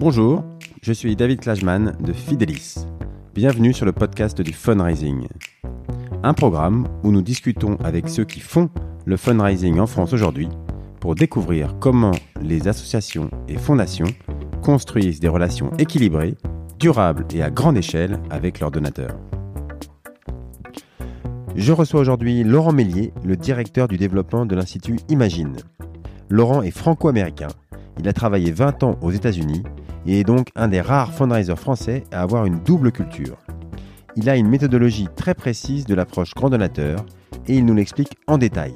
Bonjour, je suis David Klajman de Fidelis. Bienvenue sur le podcast du fundraising. Un programme où nous discutons avec ceux qui font le fundraising en France aujourd'hui pour découvrir comment les associations et fondations construisent des relations équilibrées, durables et à grande échelle avec leurs donateurs. Je reçois aujourd'hui Laurent Mélier, le directeur du développement de l'Institut Imagine. Laurent est franco-américain. Il a travaillé 20 ans aux États-Unis et est donc un des rares fundraisers français à avoir une double culture. Il a une méthodologie très précise de l'approche grand donateur et il nous l'explique en détail.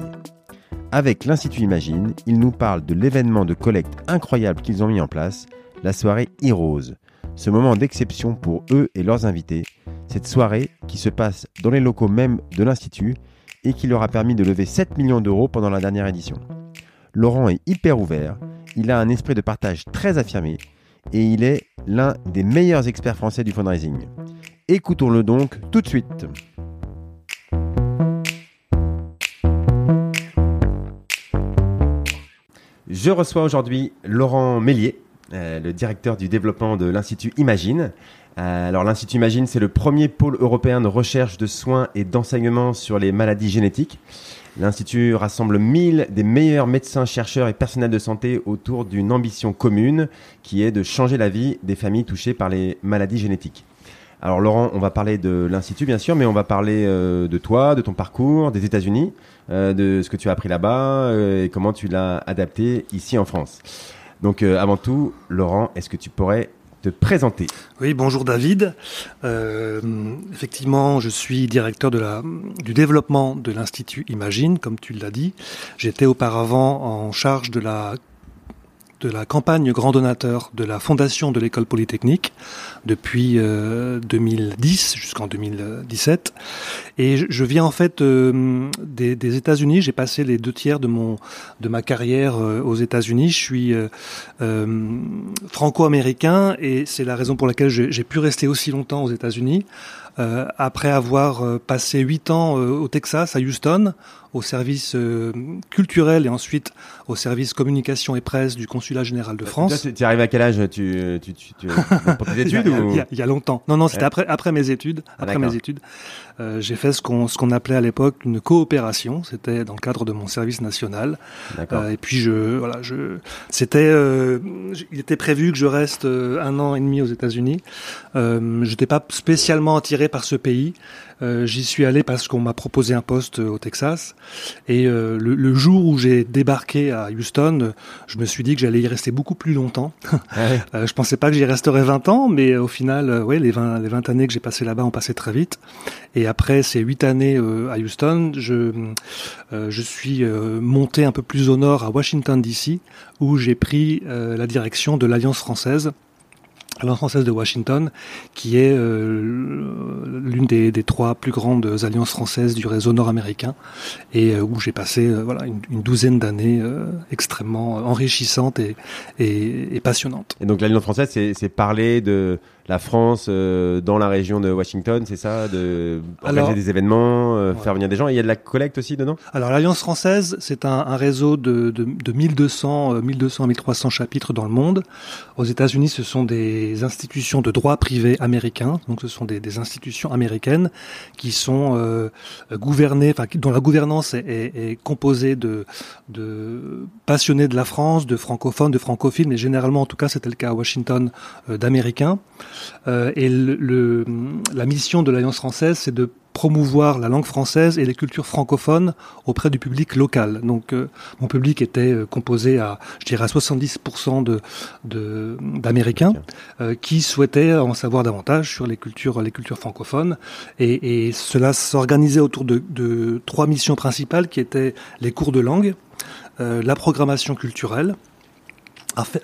Avec l'Institut Imagine, il nous parle de l'événement de collecte incroyable qu'ils ont mis en place, la soirée Heroes. Ce moment d'exception pour eux et leurs invités, cette soirée qui se passe dans les locaux même de l'Institut et qui leur a permis de lever 7 millions d'euros pendant la dernière édition. Laurent est hyper ouvert, il a un esprit de partage très affirmé et il est l'un des meilleurs experts français du fundraising. Écoutons-le donc tout de suite. Je reçois aujourd'hui Laurent Mélier, euh, le directeur du développement de l'Institut Imagine. Euh, alors l'Institut Imagine, c'est le premier pôle européen de recherche de soins et d'enseignement sur les maladies génétiques. L'Institut rassemble 1000 des meilleurs médecins, chercheurs et personnels de santé autour d'une ambition commune qui est de changer la vie des familles touchées par les maladies génétiques. Alors Laurent, on va parler de l'Institut bien sûr, mais on va parler euh, de toi, de ton parcours, des États-Unis, euh, de ce que tu as appris là-bas euh, et comment tu l'as adapté ici en France. Donc avant tout, Laurent, est-ce que tu pourrais te présenter. Oui, bonjour David. Euh, effectivement, je suis directeur de la, du développement de l'Institut Imagine, comme tu l'as dit. J'étais auparavant en charge de la de la campagne grand donateur de la fondation de l'école polytechnique depuis 2010 euh, jusqu'en 2017. Et je, viens en fait euh, des, États-Unis. J'ai passé les deux tiers de mon de ma carrière euh, aux États-Unis. Je suis franco-américain et c'est la raison pour laquelle j'ai pu rester aussi longtemps aux États-Unis. après avoir passé huit ans au Texas, à Houston, au service euh, culturel et ensuite au service communication et presse du consulat général de France. Tu es arrivé à quel âge tu, tu, tu, tu pour tes études il, y a, il, y a, longtemps. Non, non, c'était après, après mes études. Ah, après mes études, euh, j'ai fait ce qu'on ce qu'on appelait à l'époque une coopération. C'était dans le cadre de mon service national. Euh, et puis je voilà, je c'était euh, il était prévu que je reste un an et demi aux États-Unis. Euh, J'étais pas spécialement attiré par ce pays. Euh, j'y suis allé parce qu'on m'a proposé un poste au Texas. Et euh, le, le, jour où j'ai débarqué à Houston, je me suis dit que j'allais y rester beaucoup plus longtemps. Ah je pensais pas que j'y resterais 20 ans, mais au final, ouais, les 20, les 20 années que j'ai passées là-bas ont passé très vite. Et après ces 8 années à Houston, je, je suis monté un peu plus au nord à Washington DC, où j'ai pris la direction de l'Alliance française Alliance française de Washington, qui est euh, l'une des, trois plus grandes alliances françaises du réseau nord-américain, et euh, où j'ai passé euh, voilà une, douzaine d'années extrêmement enrichissantes et, et, et, passionnantes. Et donc l'alliance française, c'est parler de la France euh, dans la région de Washington, c'est ça De organiser des événements, euh, faire venir des gens. Et il y a de la collecte aussi dedans? Alors l'Alliance française, c'est un, un, réseau de, de, de 1200, 1200 1300 chapitres dans le monde. Aux États-Unis, ce sont des institutions de droit privé américains. Donc ce sont des, des institutions américaines qui sont euh, gouvernées, enfin dont la gouvernance est, est, est, composée de, de passionnés de la France, de francophones, de francophiles, mais généralement, en tout cas, c'était le cas à Washington, euh, d'Américains. Euh, et le, la mission de l'Alliance française, c'est de promouvoir la langue française et les cultures francophones auprès du public local. Donc euh, mon public était euh, composé à, je dirais, à 70% de d'Américains euh, qui souhaitaient en savoir davantage sur les cultures les cultures francophones. Et, et cela s'organisait autour de, de, trois missions principales qui étaient les cours de langue, la programmation culturelle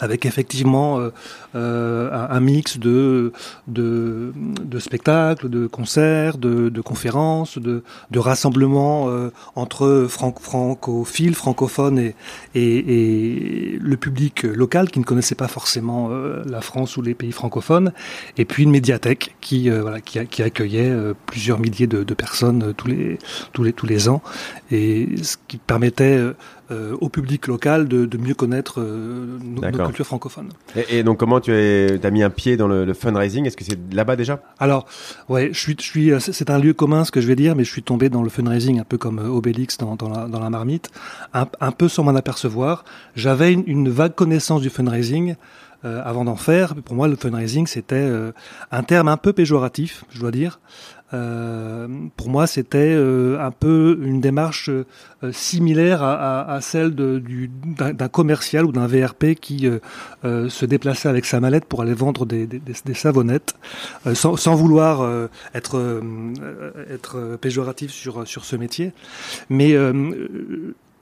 avec effectivement euh, euh un, mix de, de, de, spectacles, de concerts, de, de conférences, de, de rassemblements euh, entre francophiles, francophones et, et, et, le public local qui ne connaissait pas forcément euh, la France ou les pays francophones, et puis une médiathèque qui, voilà, qui, qui accueillait plusieurs milliers de, de personnes tous les, tous, les, tous les ans, et ce qui permettait au public local de, mieux connaître nos, cultures francophones. Et, donc comment tu as mis un pied dans le, fundraising? Est-ce que c'est là-bas déjà? Alors, ouais, je suis, je suis, c'est un lieu commun ce que je vais dire, mais je suis tombé dans le fundraising un peu comme Obélix dans, dans, la, dans la marmite, un, un peu sans m'en apercevoir. J'avais une, une vague connaissance du fundraising. Euh, avant d'en faire. Pour moi, le fundraising, c'était euh, un terme un peu péjoratif, je dois dire. Euh, pour moi, c'était un peu une démarche similaire à, à, celle d'un commercial ou d'un VRP qui se déplaçait avec sa mallette pour aller vendre des, des, des savonnettes, sans, sans, vouloir être, être péjoratif sur, sur ce métier. Mais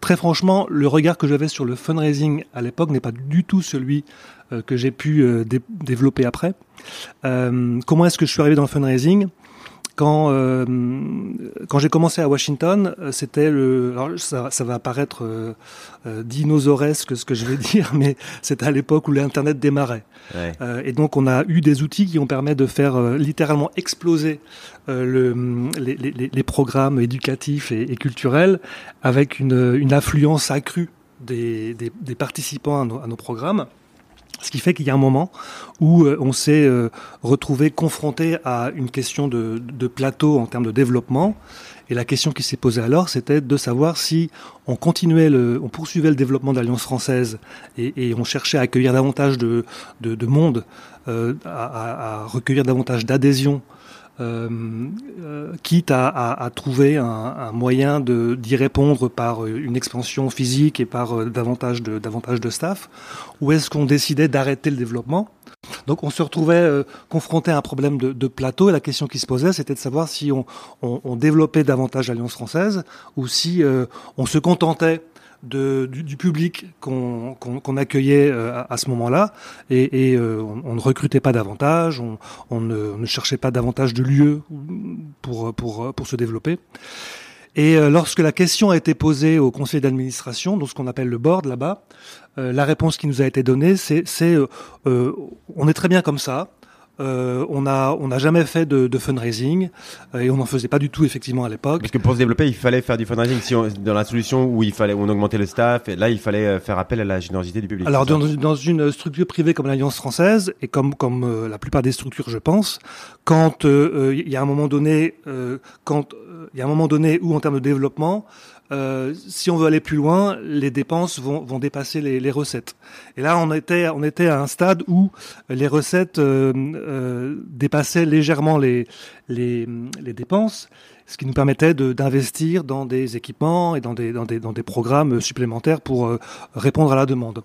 très franchement, le regard que j'avais sur le fundraising à l'époque n'est pas du tout celui euh, que j'ai pu euh, développer après. Euh, comment est-ce que je suis arrivé dans le fundraising? Quand quand j'ai commencé à Washington, c'était le alors ça, ça va paraître euh, dinosauresque ce que je vais dire, mais c'était à l'époque où l'internet démarrait. et donc on a eu des outils qui ont permis de faire littéralement exploser le, les, les, les, programmes éducatifs et, et culturels avec une, une affluence accrue des, des, des participants à nos, à nos programmes. Ce qui fait qu'il y a un moment où euh, on s'est euh, retrouvé confronté à une question de, plateau en termes de développement. Et la question qui s'est posée alors, c'était de savoir si on continuait, le, on poursuivait le développement de l'Alliance française et, on cherchait à accueillir davantage de, de, de monde, euh, à, recueillir davantage d'adhésion euh, quitte à, à, à trouver un, un moyen d'y répondre par une expansion physique et par euh, davantage de, davantage de staff, ou est-ce qu'on décidait d'arrêter le développement? Donc on se retrouvait euh, confronté à un problème de, de, plateau et la question qui se posait c'était de savoir si on, on, on développait davantage l'Alliance française ou si euh, on se contentait du, public qu'on qu'on accueillait euh, à, ce moment-là, et, euh, on, ne recrutait pas davantage, on, ne, cherchait pas davantage de lieux pour, pour, pour se développer. Et euh, lorsque la question a été posée au conseil d'administration, dans ce qu'on appelle le board là-bas, la réponse qui nous a été donnée, c'est on est très bien comme ça, euh, on a on n'a jamais fait de, de fundraising euh, et on n'en faisait pas du tout effectivement à l'époque. Parce que pour se développer, il fallait faire du fundraising. Si on, dans la solution où il fallait on augmentait le staff, et là il fallait euh, faire appel à la générosité du public. Alors dans, dans, une structure privée comme l'Alliance française et comme comme euh, la plupart des structures, je pense, quand il y a un moment donné, quand il y a un moment donné où en termes de développement euh, si on veut aller plus loin, les dépenses vont, vont dépasser les, les, recettes. Et là, on était, on était à un stade où les recettes euh, euh, dépassaient légèrement les, les, les dépenses ce qui nous permettait d'investir dans des équipements et dans des, dans des, dans des programmes supplémentaires pour euh, répondre à la demande.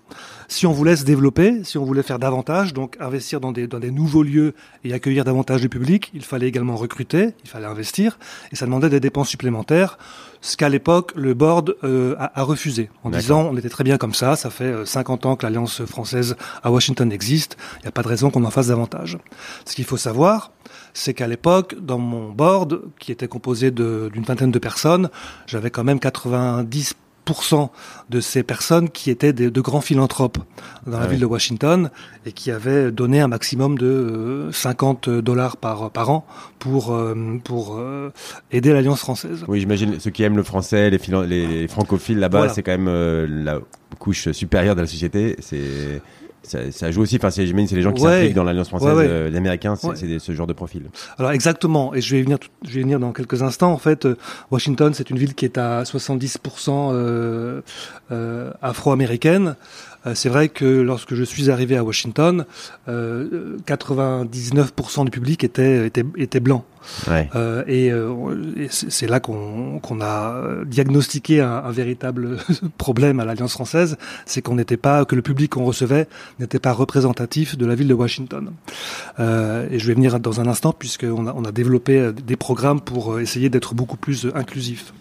Si on voulait se développer, si on voulait faire davantage, donc investir dans des, dans des nouveaux lieux et accueillir davantage de public, il fallait également recruter, il fallait investir, et ça demandait des dépenses supplémentaires, ce qu'à l'époque le board euh, a, a, refusé, en disant on était très bien comme ça, ça fait 50 euh, ans que l'Alliance française à Washington existe, il n'y a pas de raison qu'on en fasse davantage. Ce qu'il faut savoir, c'est qu'à l'époque, dans mon board, qui était composé d'une vingtaine de personnes, j'avais quand même 90 de ces personnes qui étaient de, grands philanthropes dans la ville de Washington et qui avaient donné un maximum de 50 euh, dollars par, par an pour, euh, pour euh, aider l'Alliance française. Oui, j'imagine ceux qui aiment le français, les, les francophiles là-bas, c'est quand même la couche supérieure de la société. C'est ça, ça, joue aussi. Enfin, j'imagine c'est les gens qui s'impliquent dans l'Alliance française. Ouais, les Américains, c'est ce genre de profil. Alors exactement. Et je vais venir, je vais venir dans quelques instants. En fait, euh, Washington, c'est une ville qui est à 70% euh, euh, afro-américaine. Euh, c'est vrai que lorsque je suis arrivé à Washington, 99% du public était était, était blanc. Ouais. Euh, et, et c'est là qu'on a diagnostiqué un, un véritable problème à l'Alliance française, c'est qu'on n'était pas que le public qu'on recevait n'était pas représentatif de la ville de Washington. Euh, et je vais venir dans un instant puisqu'on a on a développé des programmes pour essayer d'être beaucoup plus inclusif.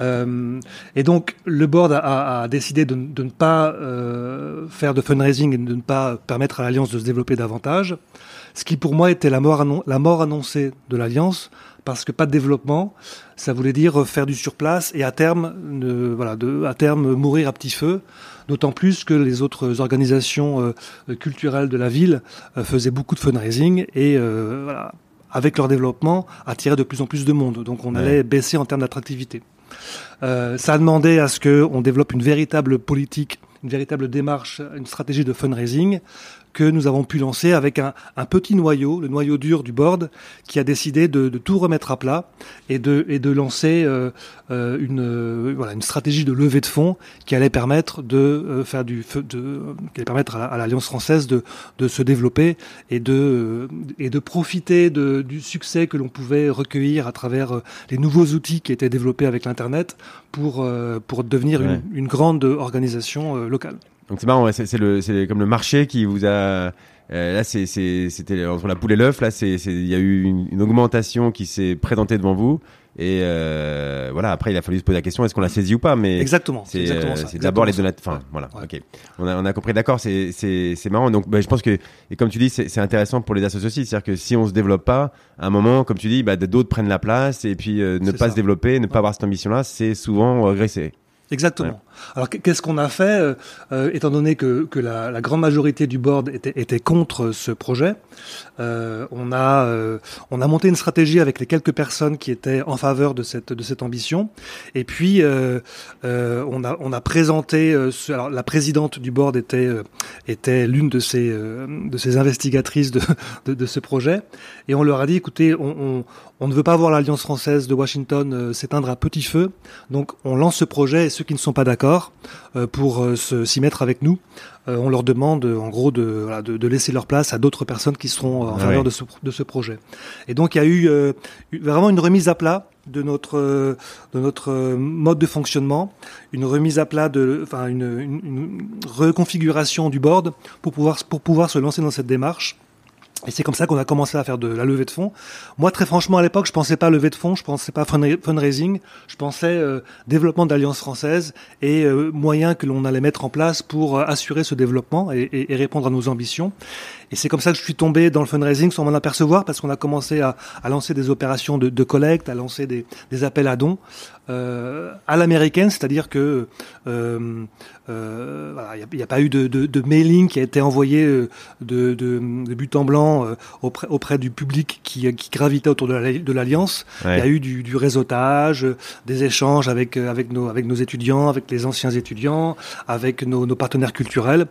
Euh, et donc le board a, décidé de, ne pas euh, faire de fundraising et de ne pas permettre à l'alliance de se développer davantage, ce qui pour moi était la mort, annoncée de l'alliance, parce que pas de développement, ça voulait dire faire du surplace et à terme, voilà, à terme mourir à petit feu. D'autant plus que les autres organisations euh, culturelles de la ville faisaient beaucoup de fundraising et voilà, avec leur développement, attirer de plus en plus de monde. Donc on allait baisser en termes d'attractivité. ça a demandé à ce qu'on développe une véritable politique une véritable démarche, une stratégie de fundraising que nous avons pu lancer avec un, un, petit noyau, le noyau dur du board, qui a décidé de, de tout remettre à plat et de, et de lancer euh, euh une, euh, voilà, une stratégie de levée de fonds qui allait permettre de euh, faire du, de, qui allait permettre à l'Alliance française de, de se développer et de, et de profiter de, du succès que l'on pouvait recueillir à travers les nouveaux outils qui étaient développés avec l'Internet pour, pour devenir une, une, grande organisation locale. Donc c'est marrant, c'est le, c'est comme le marché qui vous a. Euh, là, c'était entre la poule et l'œuf. Là, c'est, il y a eu une, augmentation qui s'est présentée devant vous. Et euh, voilà, après, il a fallu se poser la question est-ce qu'on l'a saisi ou pas? Mais exactement. C'est, euh, d'abord les donateurs. Enfin, voilà. Ok. On a, on a compris. D'accord. C'est, c'est, c'est marrant. Donc, bah, je pense que et comme tu dis, c'est, intéressant pour les associés aussi. C'est-à-dire que si on se développe pas, à un moment, comme tu dis, bah, d'autres prennent la place et puis ne pas se développer, ne pas avoir cette ambition-là, c'est souvent régresser. Exactement. Alors qu'est-ce qu'on a fait, euh, euh, étant donné que, la, grande majorité du board était, contre ce projet euh, On a on a monté une stratégie avec les quelques personnes qui étaient en faveur de cette ambition, et puis on a présenté. Alors la présidente du board était l'une de ces investigatrices de, ce projet, et on leur a dit écoutez, on, on ne veut pas voir l'Alliance française de Washington s'éteindre à petit feu, donc on lance ce projet et ceux qui ne sont pas d'accord euh, pour euh, s'y mettre avec nous. Euh, on leur demande en gros de, de, laisser leur place à d'autres personnes qui seront en faveur de, ce, de ce projet. Et donc il y a eu vraiment une remise à plat de notre de notre mode de fonctionnement, une remise à plat de, enfin une, une reconfiguration du board pour pouvoir pour pouvoir se lancer dans cette démarche. Et c'est comme ça qu'on a commencé à faire de la levée de fonds. Moi, très franchement, à l'époque, je pensais pas levée de fonds, je pensais pas fundraising, je pensais euh, développement d'alliance française et euh, moyens que l'on allait mettre en place pour euh, assurer ce développement et, répondre à nos ambitions. Et c'est comme ça que je suis tombé dans le fundraising sans m'en apercevoir, parce qu'on a commencé à, lancer des opérations de, collecte, à lancer des appels à dons euh, à l'américaine, c'est-à-dire que euh, euh, il n'y a, a, pas eu de, de, de, mailing qui a été envoyé de, de, de but en blanc auprès, auprès du public qui, qui gravitait autour de l'alliance. Il y a eu du, du, réseautage, des échanges avec avec nos avec nos étudiants, avec les anciens étudiants, avec nos, nos partenaires culturels,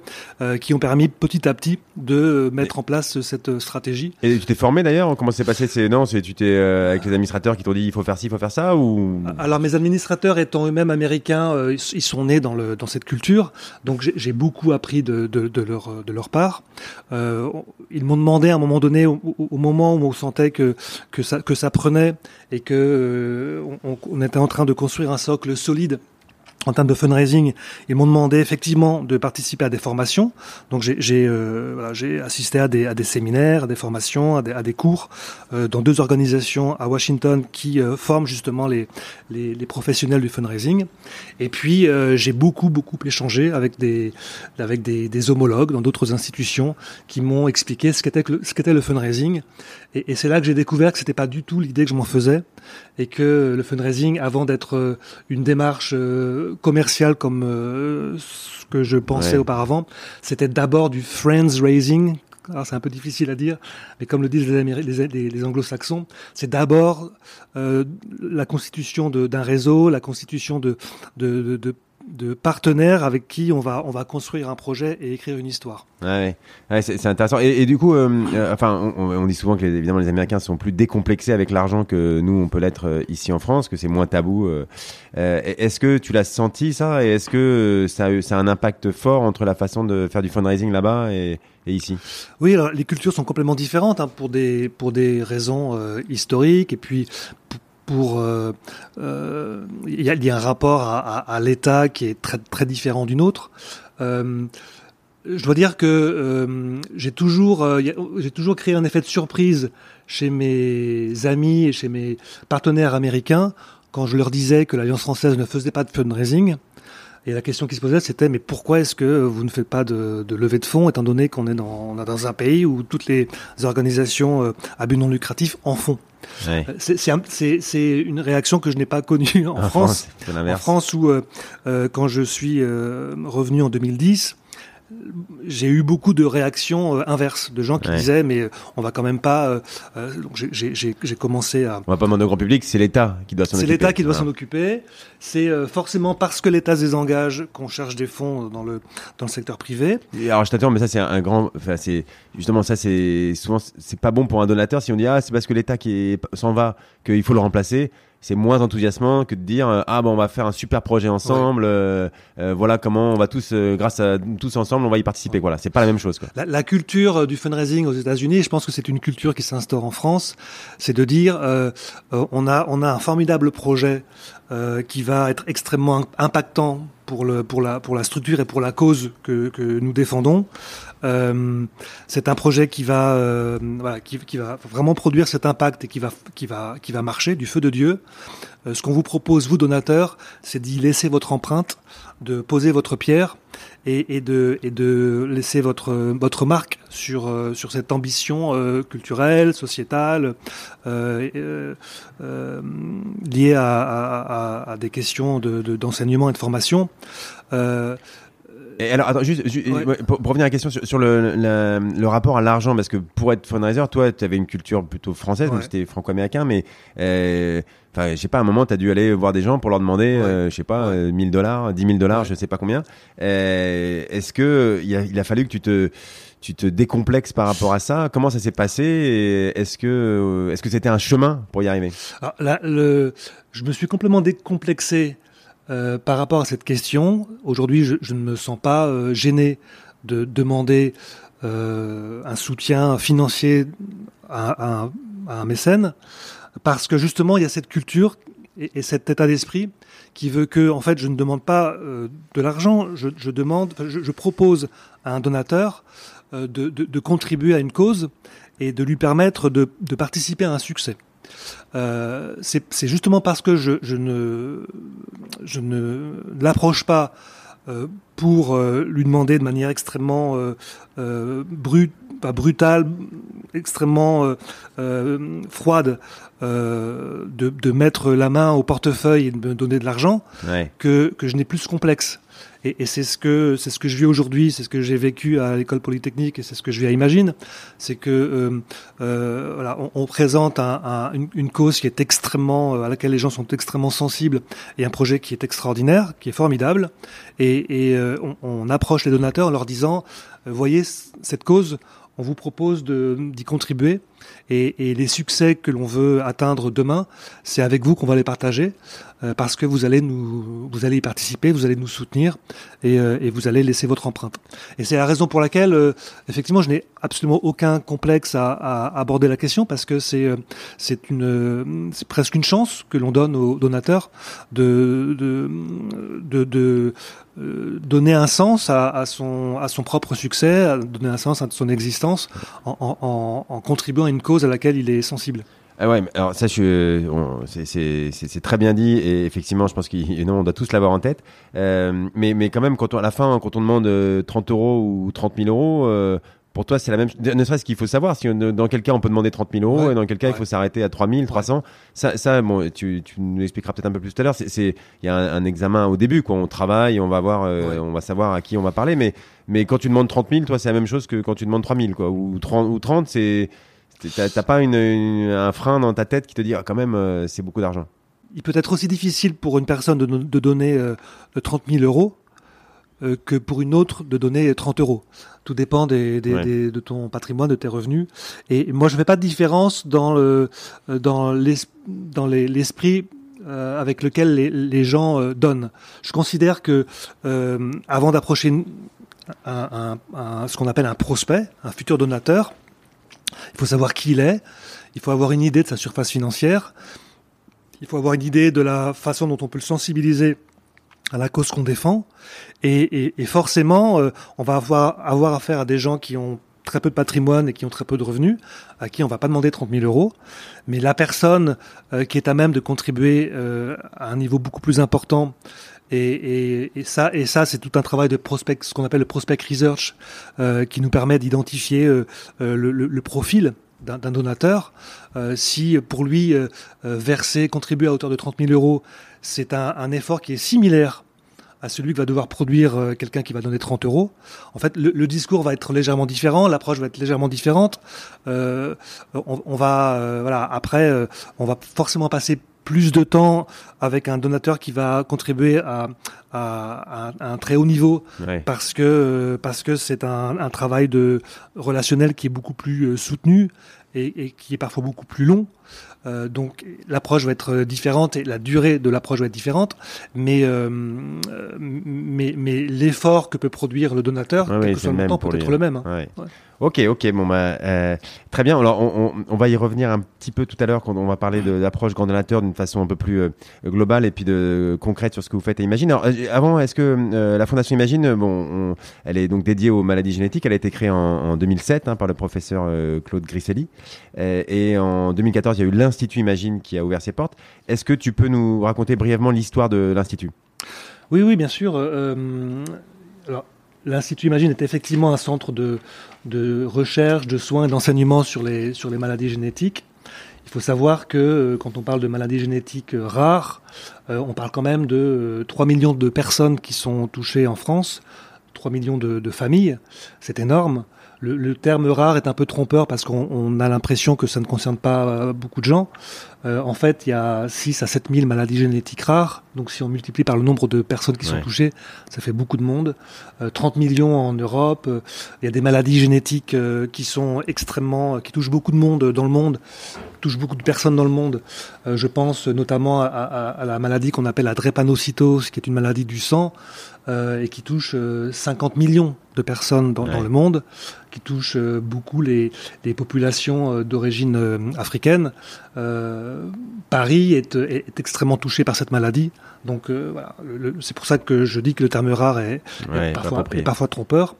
qui ont permis petit à petit de mettre en place cette stratégie. Et tu t'es formé d'ailleurs? Comment s'est passé? C'est non, tu t'es avec les administrateurs qui t'ont dit il faut faire ci, il faut faire ça ou? Mes administrateurs étant eux-mêmes américains, euh, ils sont nés dans, cette culture, donc j'ai beaucoup appris de, leur, part. Euh, ils m'ont demandé à un moment donné, au, moment où on sentait que, ça, prenait et que euh, on était en train de construire un socle solide en termes de fundraising, ils m'ont demandé effectivement de participer à des formations. Donc j'ai euh, voilà, assisté à des, à des séminaires, à des formations, à des, à des cours euh, dans deux organisations à Washington qui euh, forment justement les, les, les, professionnels du fundraising. Et puis euh, j'ai beaucoup beaucoup échangé avec des avec des, des homologues dans d'autres institutions qui m'ont expliqué ce qu'était ce qu'était le fundraising. Et, et c'est là que j'ai découvert que c'était pas du tout l'idée que je m'en faisais et que le fundraising, avant d'être une démarche commercial comme euh, ce que je pensais auparavant. C'était d'abord du friends raising. Alors c'est un peu difficile à dire, mais comme le disent les, les, les anglo-saxons, c'est d'abord euh, la constitution d'un réseau, la constitution de, de, de, de de partenaires avec qui on va on va construire un projet et écrire une histoire. Ouais, ouais c'est intéressant. Et, et, du coup, euh, euh, enfin, on, on, dit souvent que les, évidemment les Américains sont plus décomplexés avec l'argent que nous on peut l'être euh, ici en France, que c'est moins tabou. Euh, est-ce que tu l'as senti ça? Et est-ce que ça, ça a un impact fort entre la façon de faire du fundraising là-bas et, et ici? Oui, alors les cultures sont complètement différentes hein, pour des pour des raisons historiques et puis pour euh, euh, il y, a, un rapport à, l'État qui est très très différent d'une autre. Euh, je dois dire que j'ai toujours j'ai toujours créé un effet de surprise chez mes amis et chez mes partenaires américains quand je leur disais que l'Alliance française ne faisait pas de fundraising. Et la question qui se posait, c'était mais pourquoi est-ce que vous ne faites pas de, de levée de fonds, étant donné qu'on est dans, on est dans un pays où toutes les organisations à but non lucratif en font Ouais. C'est une réaction que je n'ai pas connue en, en France. France en France, où euh, euh, quand je suis euh, revenu en 2010, j'ai eu beaucoup de réactions euh, inverses, de gens qui disaient mais euh, on va quand même pas. Euh, euh j'ai commencé à. On va pas demander au grand public, c'est l'État qui doit s'en occuper. C'est l'État qui doit s'en occuper. C'est forcément parce que l'État se désengage qu'on cherche des fonds dans le dans le secteur privé. Et alors je t'attends, mais ça c'est un grand. Enfin c'est justement ça c'est souvent c'est pas bon pour un donateur si on dit ah c'est parce que l'État qui s'en va qu'il faut le remplacer c'est moins enthousiasmant que de dire euh, ah bon on va faire un super projet ensemble euh, euh, voilà comment on va tous grâce à tous ensemble on va y participer voilà. C'est pas la même chose quoi. La, la culture du fundraising aux États-Unis je pense que c'est une culture qui s'instaure en France. C'est de dire on a on a un formidable projet qui va être extrêmement impactant pour le pour la pour la structure et pour la cause que que nous défendons euh, c'est un projet qui va, euh, voilà, qui, va vraiment produire cet impact et qui va, qui va, qui va marcher du feu de Dieu. Euh, ce qu'on vous propose, vous donateurs, c'est d'y laisser votre empreinte, de poser votre pierre et, et, de, et de laisser votre, votre marque sur, euh, sur cette ambition euh, culturelle, sociétale, liée à, à, à, des questions d'enseignement de, et de formation. Et alors, attends, juste, pour, revenir à la question sur, le, le, rapport à l'argent, parce que pour être fundraiser, toi, tu avais une culture plutôt française, donc c'était franco-américain, mais euh, enfin, je sais pas, à un moment, tu as dû aller voir des gens pour leur demander, euh, je sais pas, 1000 euh, dollars, 10 000 dollars, je sais pas combien. Euh, Est-ce que il a, il a fallu que tu te tu te décomplexes par rapport à ça? Comment ça s'est passé? Est-ce que est-ce que c'était un chemin pour y arriver? Alors, là, le, Je me suis complètement décomplexé euh, par rapport à cette question, aujourd'hui, je, ne me sens pas euh, gêné de demander euh, un soutien financier à, un mécène, parce que justement, il y a cette culture et, et cet état d'esprit qui veut que, en fait, je ne demande pas de l'argent, je, demande, je, propose à un donateur de, contribuer à une cause et de lui permettre de participer à un succès. Euh, c'est justement parce que je, je ne, je ne l'approche pas euh, pour euh, lui demander de manière extrêmement brute, pas brutale, extrêmement froide, de, de, mettre la main au portefeuille et de me donner de l'argent, ouais. que, que je n'ai plus ce complexe. Et, et c'est ce que c'est ce que je vis aujourd'hui, c'est ce que j'ai vécu à l'école polytechnique et c'est ce que je vis à Imagine, c'est que euh, euh, voilà, on, on présente un, un, une, une, cause qui est extrêmement euh, à laquelle les gens sont extrêmement sensibles et un projet qui est extraordinaire, qui est formidable, et, et euh, on, on, approche les donateurs en leur disant, euh, voyez cette cause, on vous propose d'y contribuer et, les succès que l'on veut atteindre demain, c'est avec vous qu'on va les partager. Euh, parce que vous allez nous, vous allez y participer, vous allez nous soutenir et, euh, vous allez laisser votre empreinte. Et c'est la raison pour laquelle, euh, effectivement, je n'ai absolument aucun complexe à, aborder la question parce que c'est c'est une c'est presque une chance que l'on donne aux donateurs de de, de, donner un sens à, son à son propre succès, à donner un sens à son existence en, en, contribuant une cause à laquelle il est sensible. Ah ouais, alors ça, c'est très bien dit et effectivement, je pense qu'on doit tous l'avoir en tête. Euh, mais, mais quand même, quand on, à la fin, quand on demande 30 euh, euros ou 30 000 euros, euh, pour toi, c'est la même. Ne serait-ce qu'il faut savoir si on, dans quel cas on peut demander 30 000 euros ouais, et dans quel cas ouais. il faut s'arrêter à 3 000, 300. Ouais. Ça, ça, bon, tu, tu nous expliqueras peut-être un peu plus tout à l'heure. C'est, il y a un, un, examen au début, quoi. On travaille, on va voir, euh, on va savoir à qui on va parler. Mais, mais quand tu demandes 30 000, toi, c'est la même chose que quand tu demandes 3 000, quoi. Ou 30, ou 30 c'est T'as pas une, une, un frein dans ta tête qui te dit ah, quand même euh, c'est beaucoup d'argent. Il peut être aussi difficile pour une personne de, de donner euh, 30 000 euros euh, que pour une autre de donner 30 euros. Tout dépend des, des, ouais. des, de ton patrimoine, de tes revenus. Et moi, je ne fais pas de différence dans le euh, dans l'esprit euh, avec lequel les, les gens euh, donnent. Je considère que euh, avant d'approcher un, un, un, ce qu'on appelle un prospect, un futur donateur, il faut savoir qui il est, il faut avoir une idée de sa surface financière, il faut avoir une idée de la façon dont on peut le sensibiliser à la cause qu'on défend, et, forcément, euh, on va avoir, affaire à des gens qui ont très peu de patrimoine et qui ont très peu de revenus, à qui on va pas demander 30 000 euros, mais la personne euh, qui est à même de contribuer euh, à un niveau beaucoup plus important et, et, et, ça, et ça, c'est tout un travail de prospect, ce qu'on appelle le prospect research, euh, qui nous permet d'identifier euh, le, le, le, profil d'un donateur. Euh, si pour lui euh, verser, contribuer à hauteur de 30 000 euros, c'est un, un, effort qui est similaire à celui qui va devoir produire euh, quelqu'un qui va donner 30 euros. En fait, le, discours va être légèrement différent, l'approche va être légèrement différente. Euh, on, va, euh, voilà, après, on va forcément passer plus de temps avec un donateur qui va contribuer à, à, un très haut niveau parce que parce que c'est un, un, travail de relationnel qui est beaucoup plus soutenu et, et qui est parfois beaucoup plus long. Euh, donc l'approche va être différente et la durée de l'approche va être différente, mais euh, mais, mais l'effort que peut produire le donateur, quel que soit le montant, peut être le même. Hein. Ok, ok, bon bah euh, très bien. Alors on, on, va y revenir un petit peu tout à l'heure quand on va parler de l'approche grand donateur d'une façon un peu plus euh, globale et puis de concrète sur ce que vous faites à Imagine. Alors euh, avant, est-ce que euh, la Fondation Imagine, bon, elle est donc dédiée aux maladies génétiques. Elle a été créée en, en 2007 hein, par le professeur Claude Griselli et en 2014 il y a eu l'Institut Imagine qui a ouvert ses portes. Est-ce que tu peux nous raconter brièvement l'histoire de l'Institut? Oui, oui, bien sûr. L'Institut Imagine est effectivement un centre de, recherche, de soins et d'enseignement sur les, maladies génétiques. Il faut savoir que euh, quand on parle de maladies génétiques euh, rares, euh, on parle quand même de 3 millions de personnes qui sont touchées en France, 3 millions de familles. C'est énorme le, terme rare est un peu trompeur parce qu'on a l'impression que ça ne concerne pas euh, beaucoup de gens. Euh, en fait, il y a 6 à 7 000 maladies génétiques rares. Donc si on multiplie par le nombre de personnes qui sont touchées, ça fait beaucoup de monde. 30 euh, millions en Europe. Il y a des maladies génétiques qui sont extrêmement, qui touchent beaucoup de monde dans le monde, touchent beaucoup de personnes dans le monde. je pense notamment à, la maladie qu'on appelle la drépanocytose, qui est une maladie du sang. Et qui touche 50 millions de personnes dans, dans le monde qui touche euh, beaucoup les, les populations euh, d'origine euh, africaine. Paris est, est, extrêmement touché par cette maladie. Donc voilà, c'est pour ça que je dis que le terme rare est, parfois, est parfois, trompeur.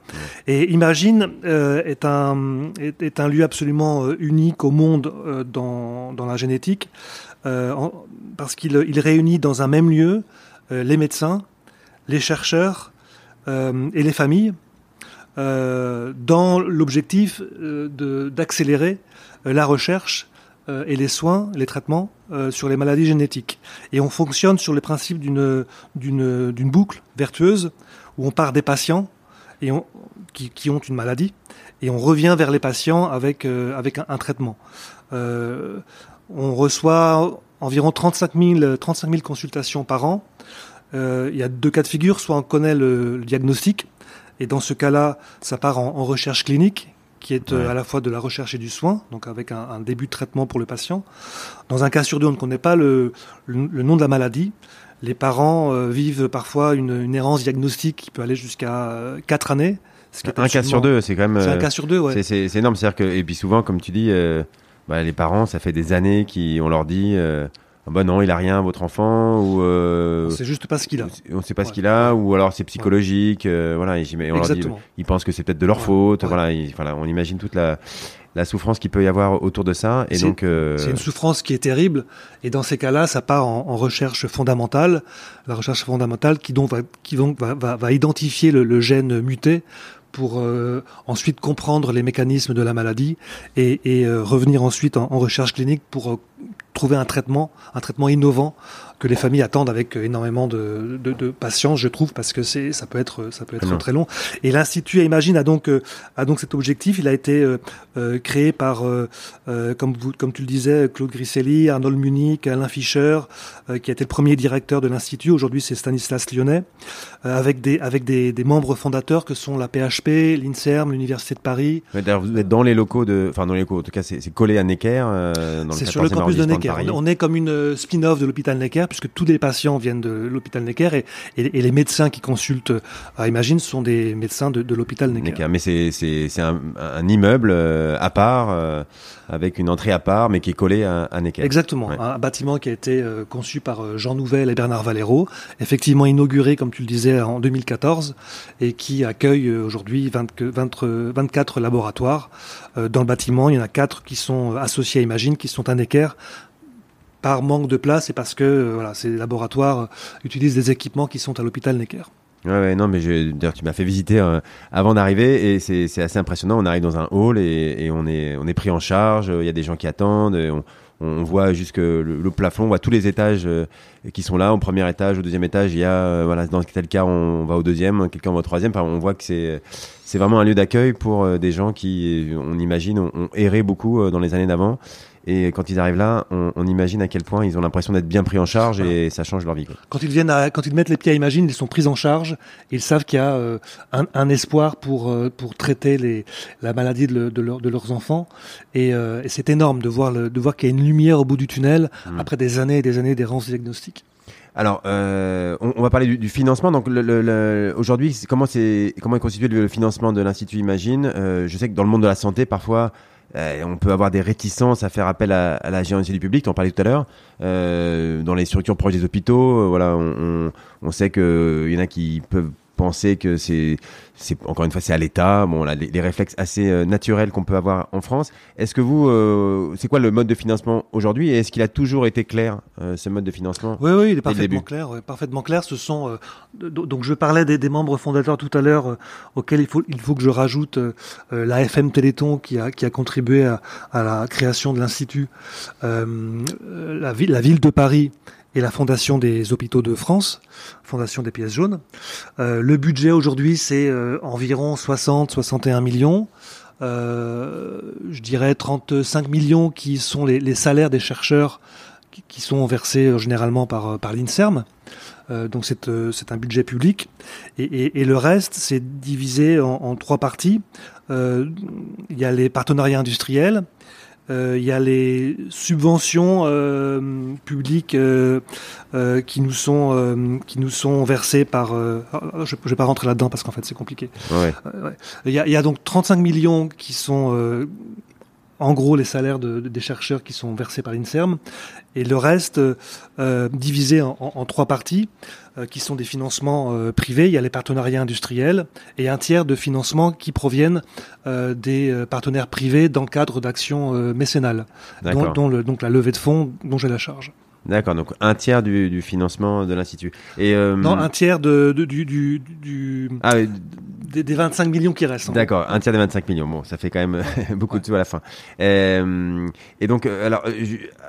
Et Imagine est, un, est, est, un lieu absolument unique au monde dans, dans la génétique, parce qu'il il réunit dans un même lieu les médecins, les chercheurs et les familles. Euh, dans l'objectif euh, d'accélérer euh, la recherche et les soins, les traitements sur les maladies génétiques. Et on fonctionne sur le principe d'une boucle vertueuse où on part des patients et on, qui, qui, ont une maladie et on revient vers les patients avec avec un, traitement. on reçoit environ 35 000, 35 000 consultations par an. Il y a deux cas de figure, soit on connaît le diagnostic, et dans ce cas-là, ça part en, recherche clinique, qui est euh, à la fois de la recherche et du soin, donc avec un, début de traitement pour le patient. Dans un cas sur deux, on ne connaît pas le, nom de la maladie. Les parents euh, vivent parfois une, errance diagnostique qui peut aller jusqu'à 4 euh, années. un cas sur deux, c'est quand même. C'est un cas sur deux, ouais. C'est énorme. C'est-à-dire que, et puis souvent, comme tu dis, bah, les parents, ça fait des années qu'on leur dit bah non, il a rien, votre enfant, ou euh, c'est juste pas ce qu'il a. On sait pas ce qu'il a, ou alors c'est psychologique, euh, voilà. on leur dit, ils pensent que c'est peut-être de leur faute, voilà, voilà. On imagine toute la la souffrance qu'il peut y avoir autour de ça, et donc euh... c'est une souffrance qui est terrible. Et dans ces cas-là, ça part en, en, recherche fondamentale, la recherche fondamentale qui donc va qui donc va, va, va identifier le, le gène muté pour euh, ensuite comprendre les mécanismes de la maladie et, euh, revenir ensuite en, en, recherche clinique pour trouver un traitement, un traitement innovant que les familles attendent avec énormément de, de, de patience, je trouve, parce que c'est ça peut être ça peut être très long. Et l'institut Imagine a donc euh, a donc cet objectif. Il a été euh, euh créé par euh, comme vous comme tu le disais Claude Griselli, Arnold Munich, Alain Fischer, qui a été le premier directeur de l'institut. Aujourd'hui, c'est Stanislas Lyonnais, avec des avec des, des, membres fondateurs que sont la PHP, l'Inserm, l'Université de Paris. vous êtes dans les locaux de, enfin dans les locaux. En tout cas, c'est collé à Necker. c'est sur le campus de Necker. On est comme une spin-off de l'hôpital Necker puisque tous les patients viennent de l'hôpital Necker et, et, les médecins qui consultent à Imagine sont des médecins de, de l'hôpital Necker. Mais c'est un, un, immeuble euh, à part, euh, avec une entrée à part, mais qui est collé à, à Necker. Exactement, un bâtiment qui a été euh, conçu par Jean Nouvel et Bernard Valero, effectivement inauguré, comme tu le disais, en 2014, et qui accueille aujourd'hui 24 laboratoires. Dans le bâtiment, il y en a quatre qui sont associés à Imagine, qui sont à Necker, par manque de place et parce que euh, voilà, ces laboratoires utilisent des équipements qui sont à l'hôpital Necker. Ouais, ouais, non, mais je, tu m'as fait visiter euh, avant d'arriver et c'est assez impressionnant. On arrive dans un hall et, et, on est pris en charge. Il y a des gens qui attendent. on, on voit jusque le, plafond, on voit tous les étages qui sont là. Au premier étage, au deuxième étage, il y a, voilà, dans tel cas, on, va au deuxième, quelqu'un va au troisième. Enfin, on voit que c'est vraiment un lieu d'accueil pour des gens qui, on imagine, ont erré beaucoup dans les années d'avant et quand ils arrivent là, on, on imagine à quel point ils ont l'impression d'être bien pris en charge et ça change leur vie. Quoi. Quand ils viennent, à, quand ils mettent les pieds à Imagine, ils sont pris en charge. Ils savent qu'il y a euh, un, un, espoir pour euh, pour traiter les, la maladie de, de, leur, de leurs enfants. Et, euh, et c'est énorme de voir le, de voir qu'il y a une lumière au bout du tunnel mmh. après des années et des années d'errance diagnostique. Alors, euh, on, on, va parler du, du financement. Donc, le, le, aujourd'hui, comment est constitué le financement de l'institut Imagine? Euh, Je sais que dans le monde de la santé, parfois, euh, on peut avoir des réticences à faire appel à, la génération du public, en parlais tout à l'heure. Euh, dans les structures proches des hôpitaux, euh, voilà, on, on, on sait qu'il y en a qui peuvent penser que c'est, c'est encore une fois, c'est à l'État. Bon, là, les, réflexes assez euh, naturels qu'on peut avoir en France. Est-ce que vous, euh, c'est quoi le mode de financement aujourd'hui et est-ce qu'il a toujours été clair euh, ce mode de financement Oui, oui, il est parfaitement clair. parfaitement clair. Ce sont donc je parlais des, des, membres fondateurs tout à l'heure auxquels il faut il faut que je rajoute la FM Téléthon qui a qui a contribué à, à la création de l'institut, la ville la ville de Paris et la Fondation des hôpitaux de France, Fondation des pièces jaunes. Euh, le budget aujourd'hui, c'est euh, environ 60-61 millions. Euh, je dirais 35 millions qui sont les, les salaires des chercheurs qui, qui, sont versés euh, généralement par, par l'INSERM. Euh, donc c'est un budget public. Et, et, et le reste, c'est divisé en, en, trois parties. Il y a les partenariats industriels, euh, il y a les subventions euh, publiques euh, qui nous sont qui nous sont versées par. je ne vais pas rentrer là-dedans parce qu'en fait c'est compliqué. Ouais. Il, y a, il y a donc 35 millions qui sont en gros les salaires de, de, des chercheurs qui sont versés par l'INSERM, et le reste euh, divisé en, en, en, trois parties, euh, qui sont des financements euh, privés. Il y a les partenariats industriels et un tiers de financements qui proviennent des partenaires privés dans le cadre d'actions mécénales, dont, dont le, donc la levée de fonds dont j'ai la charge. D'accord, donc un tiers du, du financement de l'institut. Et euh... non, un tiers de, de du, du, du ah, des, des, 25 millions qui restent. D'accord, un tiers des 25 millions. Bon, ça fait quand même beaucoup de sous à la fin. Euh, et donc, euh, alors,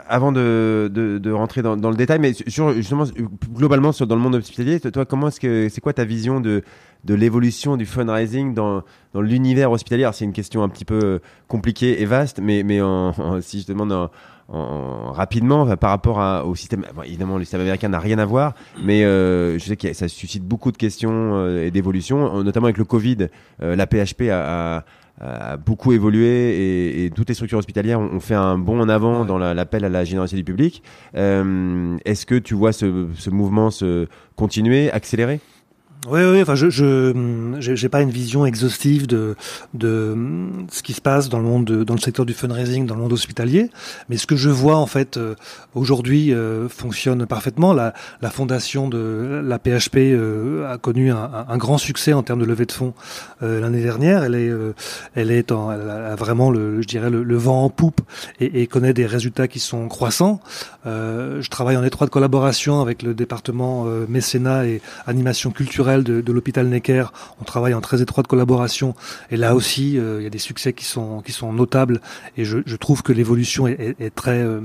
avant de, de, de rentrer dans, dans, le détail, mais sur justement globalement sur dans le monde hospitalier, toi, comment est-ce que c'est quoi ta vision de de l'évolution du fundraising dans, dans l'univers hospitalier? C'est une question un petit peu compliquée et vaste, mais, mais en, si je demande en, rapidement par rapport à, au système. Bon, évidemment, le système américain n'a rien à voir, mais euh, je sais que ça suscite beaucoup de questions euh, et d'évolutions, notamment avec le Covid. Euh, la PHP a, a a beaucoup évolué et, et, toutes les structures hospitalières ont, fait un bond en avant ouais. dans l'appel à la générosité du public. Euh, Est-ce que tu vois ce, ce mouvement se continuer, accélérer? Oui, oui. Enfin, je, je, j'ai pas une vision exhaustive de de ce qui se passe dans le monde, de, dans le secteur du fundraising, dans le monde hospitalier. Mais ce que je vois en fait euh, aujourd'hui euh, fonctionne parfaitement. La, la fondation de la PHP euh, a connu un, un, grand succès en termes de levée de fonds euh, l'année dernière. Elle est, euh, elle est, en, elle a vraiment le, je dirais le, le vent en poupe et, et, connaît des résultats qui sont croissants. je travaille en étroite collaboration avec le département mécénat et animation culturelle de, l'hôpital Necker. On travaille en très étroite collaboration et là aussi, euh, il y a des succès qui sont qui sont notables et je, trouve que l'évolution est, très euh,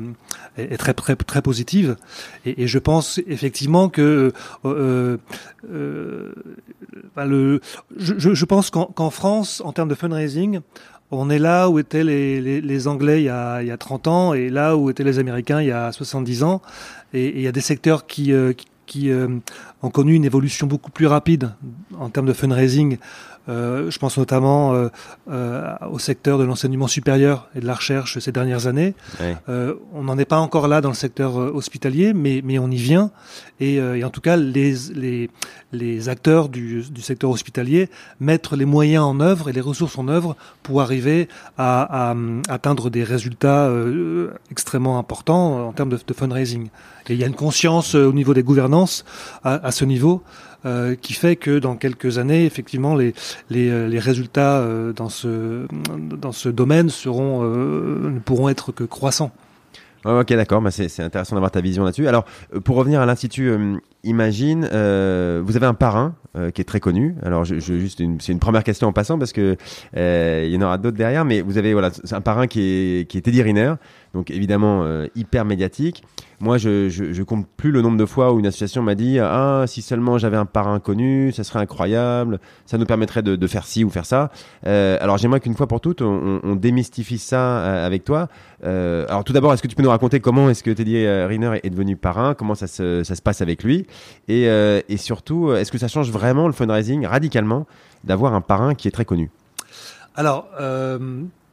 est très très très positive et, je pense effectivement que euh, le, je, pense qu'en qu France, en termes de fundraising, on est là où étaient les, les, Anglais il y, a, il y a 30 ans et là où étaient les Américains il y a 70 ans. Et, il y a des secteurs qui, qui euh, ont connu une évolution beaucoup plus rapide en termes de fundraising. Euh, je pense notamment euh, euh, au secteur de l'enseignement supérieur et de la recherche ces dernières années. Ouais. Euh, on n'en est pas encore là dans le secteur euh, hospitalier, mais, mais on y vient. Et, et en tout cas, les, les, les acteurs du, du, secteur hospitalier mettent les moyens en œuvre et les ressources en œuvre pour arriver à, à, à atteindre des résultats extrêmement importants en termes de, de fundraising. Et il y a une conscience au niveau des gouvernances à, à ce niveau euh, qui fait que dans quelques années, effectivement, les, les, euh, les résultats euh, dans, ce, dans ce domaine seront, euh, ne pourront être que croissants. ok, d'accord, bah c'est intéressant d'avoir ta vision là-dessus. Alors, pour revenir à l'Institut Imagine, vous avez un parrain qui est très connu. Alors, c'est une première question en passant parce que il y en aura d'autres derrière, mais vous avez voilà, un parrain qui est qui est Teddy donc évidemment hyper médiatique. Moi, je, je, compte plus le nombre de fois où une association m'a dit ah si seulement j'avais un parrain connu, ça serait incroyable, ça nous permettrait de, faire ci ou faire ça. Euh, alors j'aimerais qu'une fois pour toutes, on, démystifie ça euh, avec toi. Euh, alors tout d'abord, est-ce que tu peux nous raconter comment est-ce que Teddy euh, Riner est devenu parrain, comment ça se, ça se passe avec lui, et, euh, et surtout, est-ce que ça change vraiment le fundraising radicalement d'avoir un parrain qui est très connu? Alors.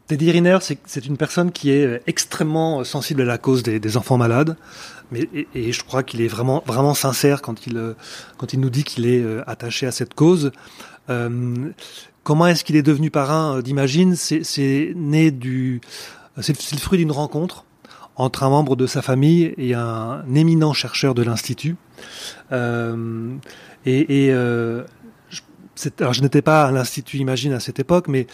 Teddy Riner, c'est une personne qui est euh, extrêmement euh, sensible à la cause des, enfants malades, mais et, je crois qu'il est vraiment sincère quand il euh, quand il nous dit qu'il est attaché à cette cause. comment est-ce qu'il est devenu parrain d'Imagine? C'est né du le fruit d'une rencontre entre un membre de sa famille et un, éminent chercheur de l'institut. Et, je n'étais pas à l'Institut Imagine à cette époque, mais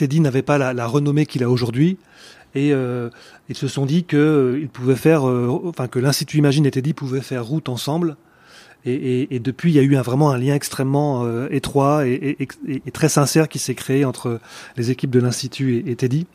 Teddy n'avait pas la, renommée qu'il a aujourd'hui. Et euh, ils se sont dit que euh, pouvaient faire, euh, enfin que l'Institut Imagine et Teddy pouvaient faire route ensemble. Et, depuis, il y a eu un, vraiment un lien extrêmement étroit et, très sincère qui s'est créé entre les équipes de l'Institut et, Teddy.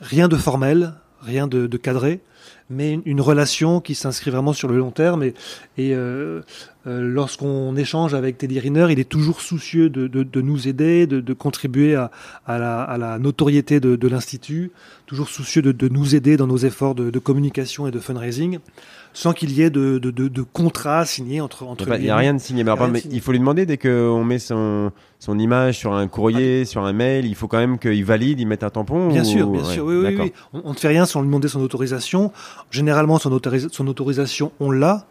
Rien de formel, rien de, de cadré, mais une, relation qui s'inscrit vraiment sur le long terme. Et, et euh, euh, lorsqu'on échange avec Teddy Riner, il est toujours soucieux de, de, de nous aider, de, de contribuer à, à, la, à, la, notoriété de, de l'Institut, toujours soucieux de, nous aider dans nos efforts de, communication et de fundraising sans qu'il y ait de, de, de, de contrat signé entre entre. Il n'y a, rien de signé. Mais, il faut lui demander dès qu'on met son son image sur un courrier, ah. sur un mail, il faut quand même qu'il valide, il mette un tampon. Bien sûr, bien sûr. Oui, oui, oui. On, ne fait rien sans lui demander son autorisation. Généralement, son, son autorisation, on l'a.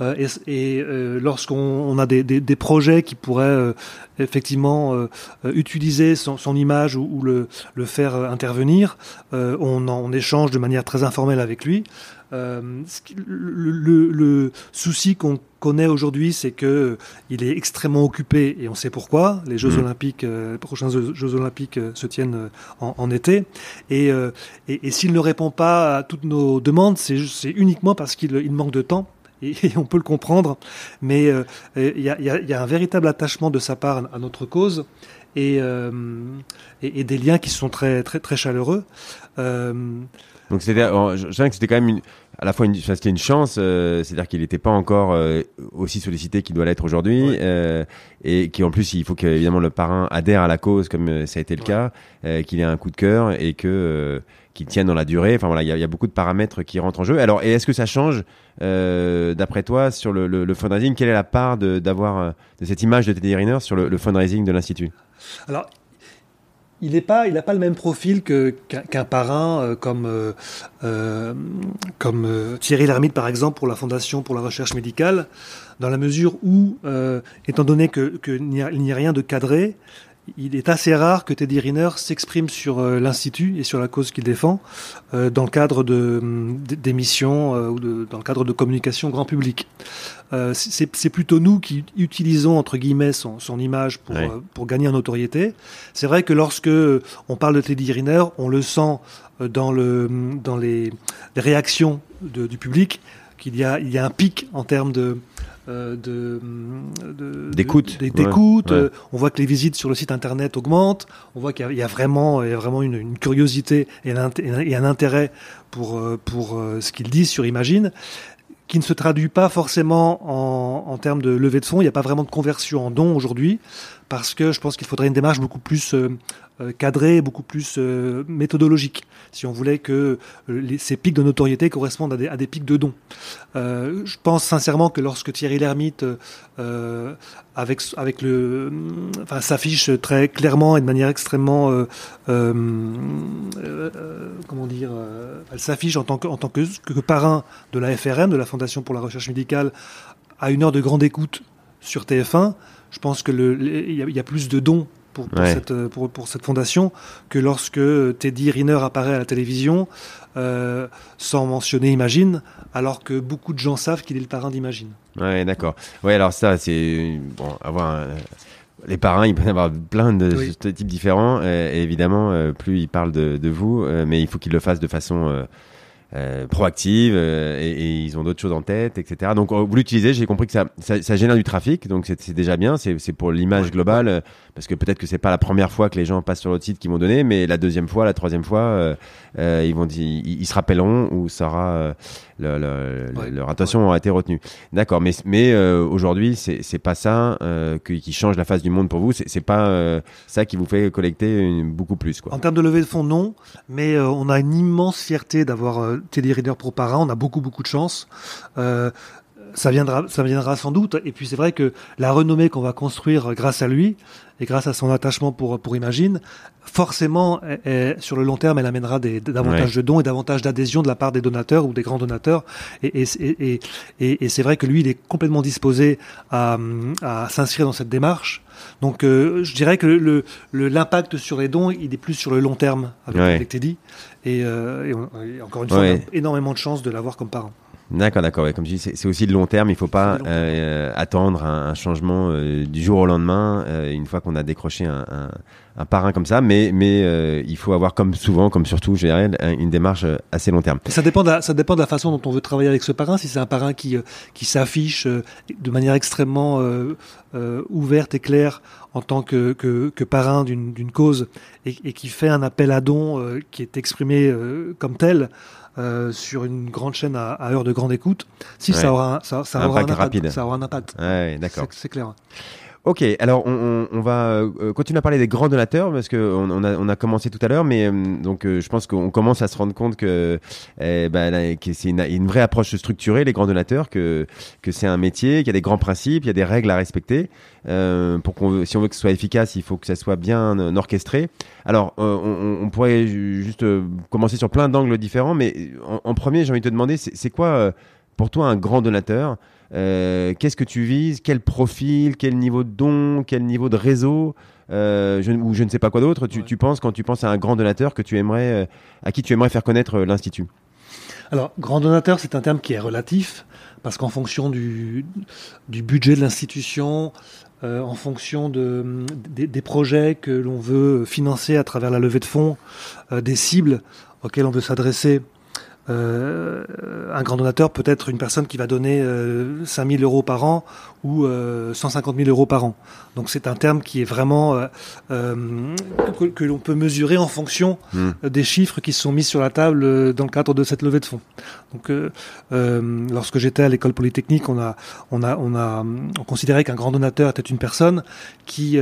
Euh, et, et euh, lorsqu'on a des, des, des, projets qui pourraient euh, effectivement euh, utiliser son, son image ou, ou, le, le faire intervenir, on, en, on échange de manière très informelle avec lui. Euh, le, le, souci qu'on connaît aujourd'hui, c'est que euh, il est extrêmement occupé et on sait pourquoi. Les Jeux mmh. Olympiques, euh, les prochains Jeux Olympiques se tiennent en, en été. Et, et, et s'il ne répond pas à toutes nos demandes, c'est uniquement parce qu'il il manque de temps et, on peut le comprendre, mais il y, a, y, a, un véritable attachement de sa part à notre cause et, euh, et, et, des liens qui sont très très très chaleureux. Euh, donc c'était, je que c'était quand même une, à la fois une, c'était une chance, euh, c'est-à-dire qu'il n'était pas encore euh, aussi sollicité qu'il doit l'être aujourd'hui, euh, et qui en plus il faut que évidemment le parrain adhère à la cause comme ça a été le cas, qu'il ait un coup de cœur et que qu'il tienne dans la durée. Enfin voilà, il y a, y a, beaucoup de paramètres qui rentrent en jeu. Alors, et est-ce que ça change d'après toi sur le, le, le, fundraising? Quelle est la part de, d'avoir de cette image de Teddy Riner sur le, le fundraising de l'institut? Alors il n'est pas, n'a pas le même profil que qu'un parrain euh, comme euh, euh, Thierry Lhermitte par exemple pour la Fondation pour la recherche médicale, dans la mesure où, étant donné que qu'il n'y a, a, rien de cadré, il est assez rare que Teddy Riner s'exprime sur euh, l'institut et sur la cause qu'il défend euh, dans le cadre de d'émissions euh, ou de, dans le cadre de communication grand public. c'est plutôt nous qui utilisons entre guillemets son, son image pour pour gagner en notoriété. C'est vrai que lorsque on parle de Teddy Riner, on le sent dans le dans les, les réactions de, du public qu'il y a il y a un pic en termes de euh, de d'écoute. Euh, on voit que les visites sur le site internet augmentent. On voit qu'il y, a vraiment, il y a vraiment une, une curiosité et un, et un, intérêt pour euh, pour ce qu'ils disent sur Imagine qui ne se traduit pas forcément en, en termes de levée de fonds. Il n'y a pas vraiment de conversion en dons aujourd'hui, parce que je pense qu'il faudrait une démarche beaucoup plus euh, cadré, beaucoup plus euh, méthodologique, si on voulait que euh, ces pics de notoriété correspondent à des, pics de dons. je pense sincèrement que lorsque Thierry Lhermitte, avec, avec le, enfin, s'affiche très clairement et de manière extrêmement, comment dire, elle s'affiche en tant que, en tant que parrain de la FRM, de la Fondation pour la recherche médicale, à une heure de grande écoute sur TF1. Je pense que le, il y, a plus de dons pour, cette, euh, pour, pour, cette fondation que lorsque Teddy Riner apparaît à la télévision, euh, sans mentionner Imagine, alors que beaucoup de gens savent qu'il est le parrain d'Imagine. Ouais, d'accord. Ouais, alors ça, c'est bon, avoir les parrains, ils peuvent avoir plein de types différents. Et, évidemment, euh, plus ils parlent de, de vous, mais il faut qu'ils le fassent de façon proactive et, ils ont d'autres choses en tête, etc. Donc vous l'utilisez, j'ai compris que ça, ça, génère du trafic, donc c'est déjà bien. C'est pour l'image globale, parce que peut-être que c'est pas la première fois que les gens passent sur l'autre site qu'ils vont donner, mais la deuxième fois, la troisième fois, ils vont ils, se rappelleront ou ça aura leur attention aura été retenue. D'accord, mais mais aujourd'hui c'est c'est pas ça qui, qui change la face du monde pour vous. C'est pas ça qui vous fait collecter beaucoup plus. Quoi. En termes de levée de fonds, non. Mais euh, on a une immense fierté d'avoir euh, Teddy Reader Pro Para. On a beaucoup, beaucoup de chance. Euh, ça viendra, ça viendra sans doute. Et puis c'est vrai que la renommée qu'on va construire grâce à lui et grâce à son attachement pour pour Imagine, forcément, sur le long terme, elle amènera des, davantage de dons et davantage d'adhésion de la part des donateurs ou des grands donateurs. Et, et, et, et c'est vrai que lui, il est complètement disposé à, à s'inscrire dans cette démarche. Donc, euh, je dirais que le l'impact sur les dons, il est plus sur le long terme avec, Teddy. Et, euh, encore une fois, on a énormément de chance de l'avoir comme parent. D'accord, d'accord. Comme je dis, c'est aussi le long terme. Il ne faut pas euh, attendre un, changement euh, du jour au lendemain euh, une fois qu'on a décroché un, un, un, parrain comme ça. Mais, mais il faut avoir, comme souvent, comme surtout, je dirais, une démarche assez long terme. Ça dépend, de la, ça dépend de la façon dont on veut travailler avec ce parrain. Si c'est un parrain qui, qui s'affiche de manière extrêmement ouverte et claire en tant que, que, que parrain d'une cause et, et, qui fait un appel à don qui est exprimé comme tel. Euh, sur une grande chaîne à, heure de grande écoute, si ça aura un, ça, ça aura un impact, rapide. ça aura un impact. Ouais, d'accord. C'est clair. Ok, alors on, on, va euh, continuer à parler des grands donateurs parce que on, a, on a commencé tout à l'heure, mais euh, donc euh, je pense qu'on commence à se rendre compte que, eh, ben, que c'est une, une, vraie approche structurée les grands donateurs, que que c'est un métier, qu'il y a des grands principes, il y a des règles à respecter. pour qu'on, si on veut que ce soit efficace, il faut que ça soit bien orchestré. Alors on, on, pourrait juste commencer sur plein d'angles différents, mais en, en premier, j'ai envie de te demander, c'est quoi pour toi un grand donateur? Euh, qu'est-ce que tu vises? Quel profil? Quel niveau de don? Quel niveau de réseau? Euh, je, ou je ne sais pas quoi d'autre, tu, penses quand tu penses à un grand donateur que tu aimerais, euh, à qui tu aimerais faire connaître l'institut? Alors, grand donateur, c'est un terme qui est relatif parce qu'en fonction du, du, budget de l'institution, en fonction de, des, projets que l'on veut financer à travers la levée de fonds, des cibles auxquelles on veut s'adresser euh, un grand donateur peut être une personne qui va donner euh, 5000 euros par an ou euh, 150 000 euros par an. Donc c'est un terme qui est vraiment euh, euh, que, l'on peut mesurer en fonction hmm. des chiffres qui sont mis sur la table dans le cadre de cette levée de fonds. Donc lorsque j'étais à l'école polytechnique, on a on a on a on considérait qu'un grand donateur était une personne qui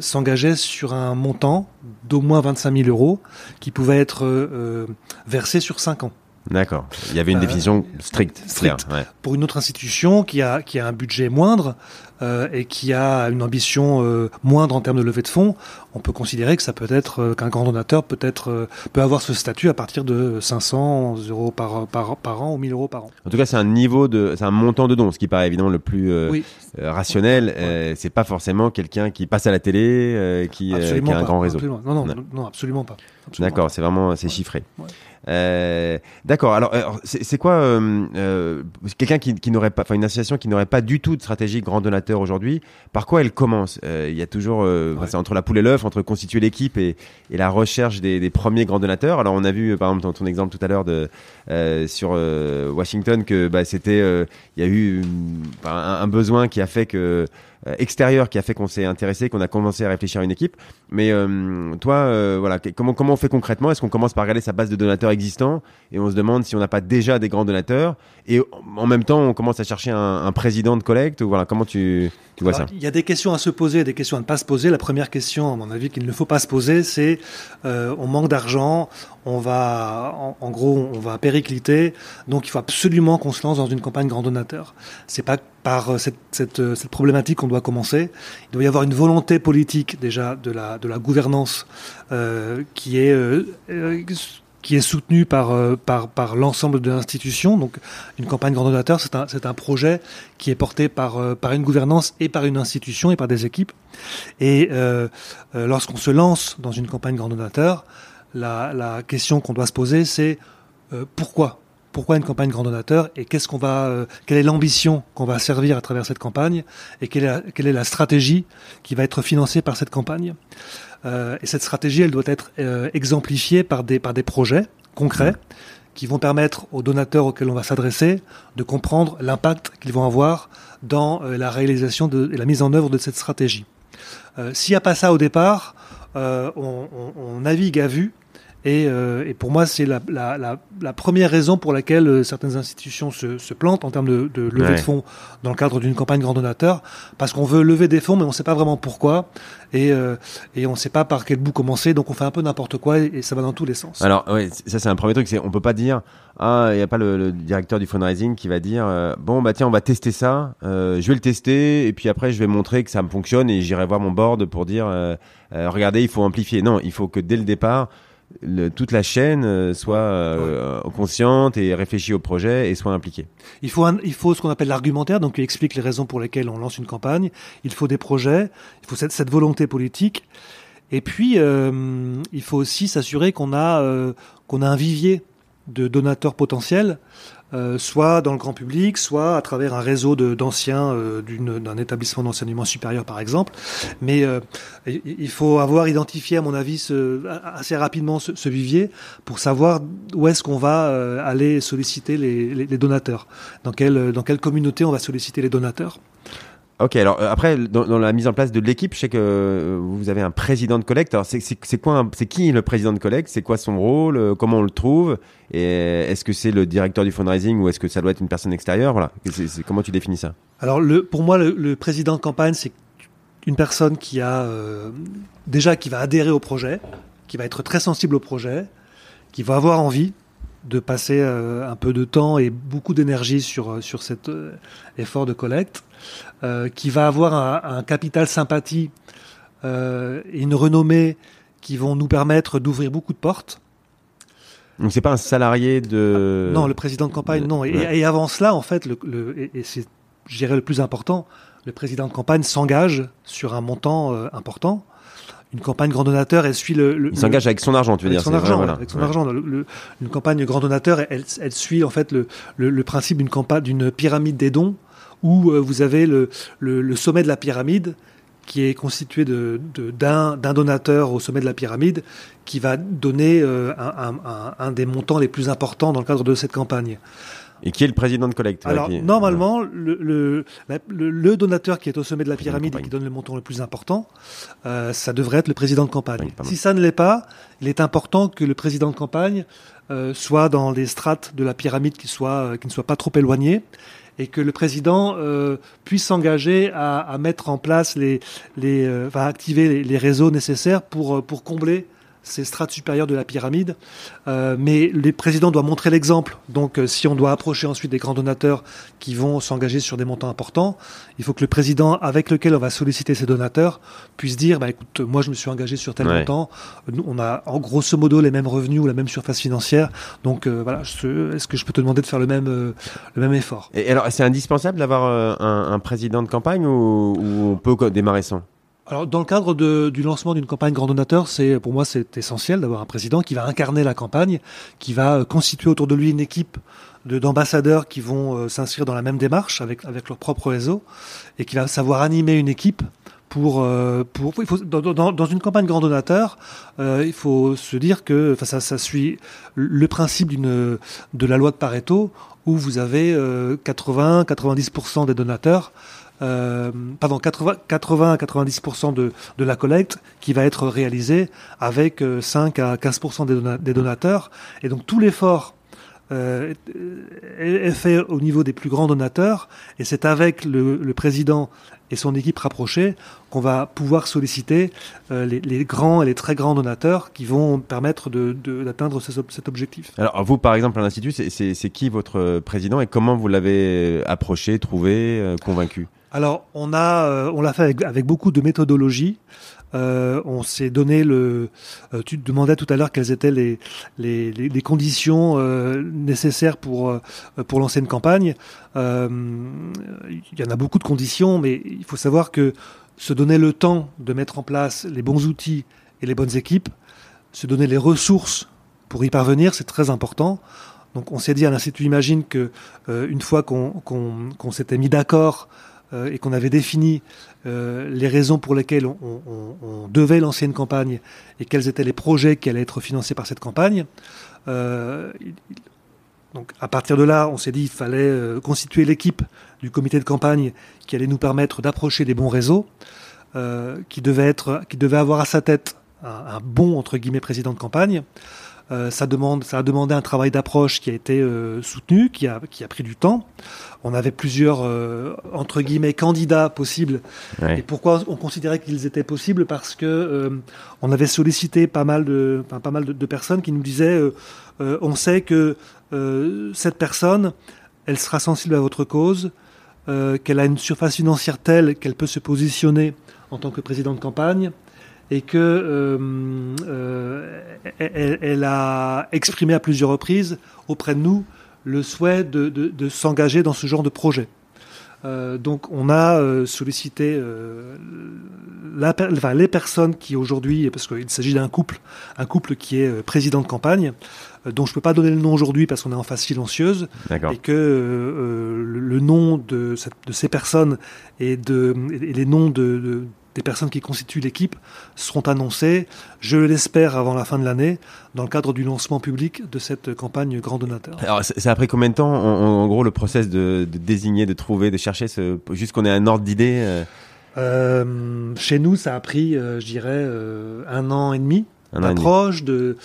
s'engageait sur un montant d'au moins 25 000 euros qui pouvait être versé sur 5 ans. D'accord. Il y avait une euh, définition stricte, stricte. Pour une autre institution qui a, qui a un budget moindre euh, et qui a une ambition euh, moindre en termes de levée de fonds, on peut considérer que ça peut être qu'un grand donateur peut être peut avoir ce statut à partir de 500 euros par, par, par an ou 1000 euros par an. En tout cas, c'est un niveau de, c'est un montant de don, ce qui paraît évidemment le plus rationnel. c'est pas forcément quelqu'un qui passe à la télé, qui, qui, a un grand réseau. Non, non, non, absolument pas. D'accord, c'est vraiment c'est chiffré. Euh, D'accord. Alors, c'est quoi euh, euh, quelqu'un qui, qui n'aurait pas, enfin une association qui n'aurait pas du tout de stratégie grand donateur aujourd'hui Par quoi elle commence? Euh, Il y a toujours, euh, c'est entre la poule et l'œuf, entre constituer l'équipe et, la recherche des, premiers grands donateurs. Alors, on a vu par exemple dans ton exemple tout à l'heure de sur Washington que bah, c'était, il y a eu un, besoin qui a fait que euh, extérieur qui a fait qu'on s'est intéressé, qu'on a commencé à réfléchir à une équipe. Mais euh, toi, euh, voilà, comment comment on fait concrètement? Est-ce qu'on commence par regarder sa base de donateurs existants et on se demande si on n'a pas déjà des grands donateurs? Et en même temps on commence à chercher un, président de collecte ou voilà comment tu tu vois ça? Il y a des questions à se poser, et des questions à ne pas se poser. La première question, à mon avis, qu'il ne faut pas se poser, c'est on manque d'argent, on va, en, gros, on va péricliter, donc il faut absolument qu'on se lance dans une campagne grand donateur. C'est pas par euh, euh, cette problématique qu'on doit commencer. Il doit y avoir une volonté politique déjà de la, de la gouvernance euh, qui est euh, qui est soutenue par, par, par l'ensemble de l'institution. Donc, une campagne grand donateur, c'est un, c'est un projet qui est porté par, par une gouvernance et par une institution et par des équipes. Et lorsqu'on se lance dans une campagne grand donateur, la, question qu'on doit se poser, c'est euh, pourquoi? Pourquoi une campagne grand donateur? Et qu'est-ce qu'on va, euh, quelle est l'ambition qu'on va servir à travers cette campagne? Et quelle est la, stratégie qui va être financée par cette campagne? Euh, et cette stratégie, elle doit être exemplifiée par des, projets concrets qui vont permettre aux donateurs auxquels on va s'adresser de comprendre l'impact qu'ils vont avoir dans la réalisation et la mise en œuvre de cette stratégie. S'il n'y a pas ça au départ, on, navigue à vue euh, et, pour moi, c'est la, première raison pour laquelle euh, certaines institutions se, plantent en termes de, levée de fonds dans le cadre d'une campagne grand donateur, parce qu'on veut lever des fonds, mais on ne sait pas vraiment pourquoi, et, euh, on ne sait pas par quel bout commencer, donc on fait un peu n'importe quoi, et, ça va dans tous les sens. Alors, oui, ça c'est un premier truc, c'est on peut pas dire, ah, il n'y a pas le, directeur du fundraising qui va dire, bon, bah tiens, on va tester ça, je vais le tester, et puis après, je vais montrer que ça me fonctionne, et j'irai voir mon board pour dire, regardez, il faut amplifier. Non, il faut que dès le départ, toute la chaîne euh, soit euh, consciente et réfléchit au projet et soit impliquée. Il faut, il faut ce qu'on appelle l'argumentaire, donc qui explique les raisons pour lesquelles on lance une campagne. Il faut des projets, il faut cette, cette volonté politique. Et puis, euh, il faut aussi s'assurer qu'on a, qu'on a un vivier de donateurs potentiels euh, soit dans le grand public, soit à travers un réseau d'anciens euh, d'un établissement d'enseignement supérieur, par exemple. Mais euh, il faut avoir identifié, à mon avis, ce, assez rapidement ce, vivier pour savoir où est-ce qu'on va aller solliciter les, les, les, donateurs, dans quelle, dans quelle communauté on va solliciter les donateurs. Ok, alors euh, après, dans, la mise en place de l'équipe, je sais que euh, vous avez un président de collecte. Alors, c'est qui le président de collecte? C'est quoi son rôle? Euh, Comment on le trouve? Est-ce que c'est le directeur du fundraising ou est-ce que ça doit être une personne extérieure? Voilà. comment tu définis ça? Alors, le, pour moi, le, président de campagne, c'est une personne qui a déjà qui va adhérer au projet, qui va être très sensible au projet, qui va avoir envie de passer un peu de temps et beaucoup d'énergie sur sur cet effort de collecte euh, qui va avoir un, capital sympathie euh, et une renommée qui vont nous permettre d'ouvrir beaucoup de portes. Donc c'est pas un salarié de. Non, le président de campagne, non. Et, avant cela, en fait, le, et, c'est, je dirais, le plus important, le président de campagne s'engage sur un montant euh, important. Une campagne grand donateur, elle suit le. il s'engage avec son argent, tu veux avec dire son argent, Avec son argent. une campagne grand donateur, elle, elle suit en fait le, principe d'une campagne, d'une pyramide des dons où euh, vous avez le, le, sommet de la pyramide qui est constitué de, d'un, donateur au sommet de la pyramide qui va donner euh, un, un, des montants les plus importants dans le cadre de cette campagne. Et qui est le président de collecte Alors, normalement, le, le, donateur qui est au sommet de la pyramide et qui donne le montant le plus important, euh, ça devrait être le président de campagne. si ça ne l'est pas, il est important que le président de campagne soit dans les strates de la pyramide qui, soit, qui ne soient pas trop éloignées et que le président euh, puisse s'engager à, mettre en place les, les euh, activer les, les, réseaux nécessaires pour, euh, pour combler ces strates supérieures de la pyramide. Euh, mais le président doit montrer l'exemple. Donc, euh, si on doit approcher ensuite des grands donateurs qui vont s'engager sur des montants importants, il faut que le président avec lequel on va solliciter ces donateurs puisse dire, bah, écoute, moi je me suis engagé sur tel montant. Nous, on a en grosso modo les mêmes revenus ou la même surface financière. Donc, euh, voilà, est-ce que je peux te demander de faire le même, le même effort? Et alors, c'est indispensable d'avoir un, un, président de campagne ou, ou on peut démarrer sans? Alors, dans le cadre de, du lancement d'une campagne grand donateur, c'est pour moi c'est essentiel d'avoir un président qui va incarner la campagne, qui va euh, constituer autour de lui une équipe d'ambassadeurs qui vont euh, s'inscrire dans la même démarche avec avec leur propre réseau et qui va savoir animer une équipe pour, euh, pour il faut, dans, dans, une campagne grand donateur, il faut se dire que enfin, ça, ça suit le principe d'une de la loi de Pareto où vous avez 80-90% des donateurs euh, pardon, 80, 80 à 90% de, de la collecte qui va être réalisée avec 5 euh, à 15% des, des donateurs. Et donc tout l'effort euh, est fait au niveau des plus grands donateurs, et c'est avec le, le, président et son équipe rapprochée qu'on va pouvoir solliciter euh, les, les, grands et les très grands donateurs qui vont permettre d'atteindre de, cet objectif. Alors vous, par exemple, à l'Institut, c'est qui votre président et comment vous l'avez approché, trouvé, euh, convaincu? Alors, on a, euh, on l'a fait avec, beaucoup de méthodologie. Euh, on s'est donné le. Euh, tu te demandais tout à l'heure quelles étaient les, les, les, conditions nécessaires pour, pour lancer une campagne. Il y en a beaucoup de conditions, mais il faut savoir que se donner le temps de mettre en place les bons outils et les bonnes équipes, se donner les ressources pour y parvenir, c'est très important. Donc on s'est dit à l'Institut Imagine que une fois qu'on s'était mis d'accord euh, et qu'on avait défini euh, les raisons pour lesquelles on, devait lancer une campagne et quels étaient les projets qui allaient être financés par cette campagne, euh, donc à partir de là, on s'est dit qu'il fallait constituer l'équipe du comité de campagne qui allait nous permettre d'approcher des bons réseaux, qui devait avoir à sa tête un, un bon entre guillemets président de campagne. Euh, ça, demande, ça a demandé un travail d'approche qui a été euh, soutenu, qui a, qui a pris du temps. On avait plusieurs, euh, entre guillemets, candidats possibles. Et pourquoi on considérait qu'ils étaient possibles? Parce que on avait sollicité pas mal de, enfin, pas mal de, de, personnes qui nous disaient on sait que cette personne, elle sera sensible à votre cause, qu'elle a une surface financière telle qu'elle peut se positionner en tant que président de campagne, et que euh, euh, elle, a exprimé à plusieurs reprises auprès de nous le souhait de, de, de s'engager dans ce genre de projet. Euh, donc on a sollicité la, enfin, les personnes qui aujourd'hui, parce qu'il s'agit d'un couple, un couple qui est président de campagne, dont je ne peux pas donner le nom aujourd'hui parce qu'on est en phase silencieuse, et que le, le, nom de, ces personnes et, de, et les noms de des personnes qui constituent l'équipe seront annoncées, je l'espère, avant la fin de l'année, dans le cadre du lancement public de cette campagne Grand Donateur. Alors, c'est après combien de temps, en, gros, le process de, désigner, de trouver, de chercher, ce, juste qu'on ait un ordre d'idée euh? Euh, Chez nous, ça a pris, euh, je dirais, un an et demi d'approche, de,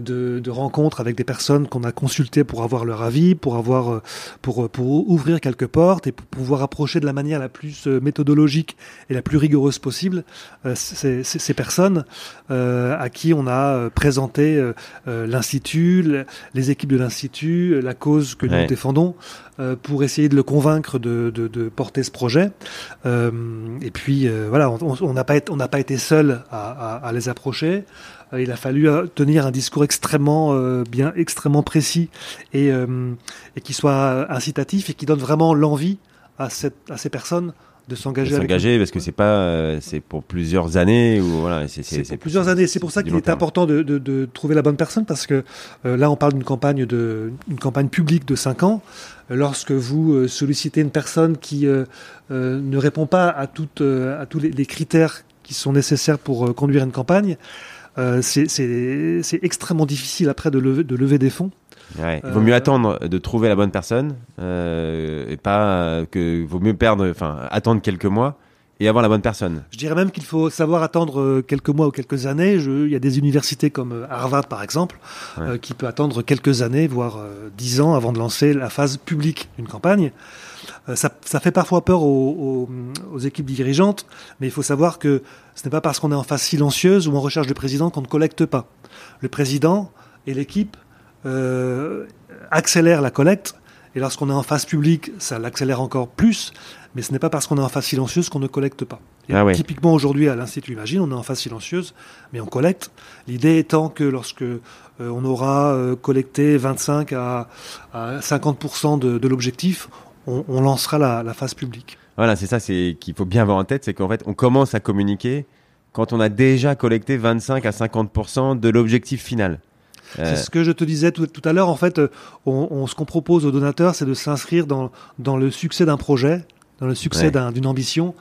de, de, rencontres avec des personnes qu'on a consultées pour avoir leur avis, pour avoir euh, pour pour ouvrir quelques portes et pour pouvoir approcher de la manière la plus euh, méthodologique et la plus rigoureuse possible ces, ces, personnes à qui on a présenté l'institut, les équipes de l'institut, la cause que nous défendons pour essayer de le convaincre de, de, de porter ce projet. et puis voilà, on n'a pas on n'a pas été seul à, à, à les approcher. Euh, il a fallu euh, tenir un discours extrêmement euh, bien, extrêmement précis et, et qui soit incitatif et qui donne vraiment l'envie à, cette, à ces personnes de s'engager. S'engager parce que c'est pas, c'est pour plusieurs années ou voilà. C'est pour plusieurs années. C'est pour ça qu'il est important de, de, de, trouver la bonne personne parce que là on parle d'une campagne de, une campagne publique de 5 ans. Lorsque vous sollicitez une personne qui ne répond pas à toutes, à tous les, les, critères qui sont nécessaires pour conduire une campagne, euh, c'est extrêmement difficile après de lever, de lever des fonds. Il vaut mieux euh, attendre de trouver la bonne personne euh, et pas que vaut mieux perdre, enfin attendre quelques mois et avoir la bonne personne. Je dirais même qu'il faut savoir attendre quelques mois ou quelques années. Je, il y a des universités comme Harvard par exemple qui peut attendre quelques années, voire dix ans avant de lancer la phase publique d'une campagne. Euh, ça, ça, fait parfois peur aux, aux, aux, équipes dirigeantes, mais il faut savoir que ce n'est pas parce qu'on est en phase silencieuse ou en recherche de président qu'on ne collecte pas. Le président et l'équipe euh, accélèrent la collecte, et lorsqu'on est en phase publique, ça l'accélère encore plus, mais ce n'est pas parce qu'on est en phase silencieuse qu'on ne collecte pas. Ah Typiquement aujourd'hui à l'Institut Imagine, on est en phase silencieuse, mais on collecte. L'idée étant que lorsque euh, on aura euh, collecté 25 à, à 50% de, de l'objectif, on, lancera la, phase publique. Voilà, c'est ça c'est qu'il faut bien avoir en tête, c'est qu'en fait, on commence à communiquer quand on a déjà collecté 25 à 50% de l'objectif final. Euh, c'est ce que je te disais tout, à l'heure. En fait, on, ce qu'on propose aux donateurs, c'est de s'inscrire dans, dans le succès d'un projet, dans le succès d'une ambition.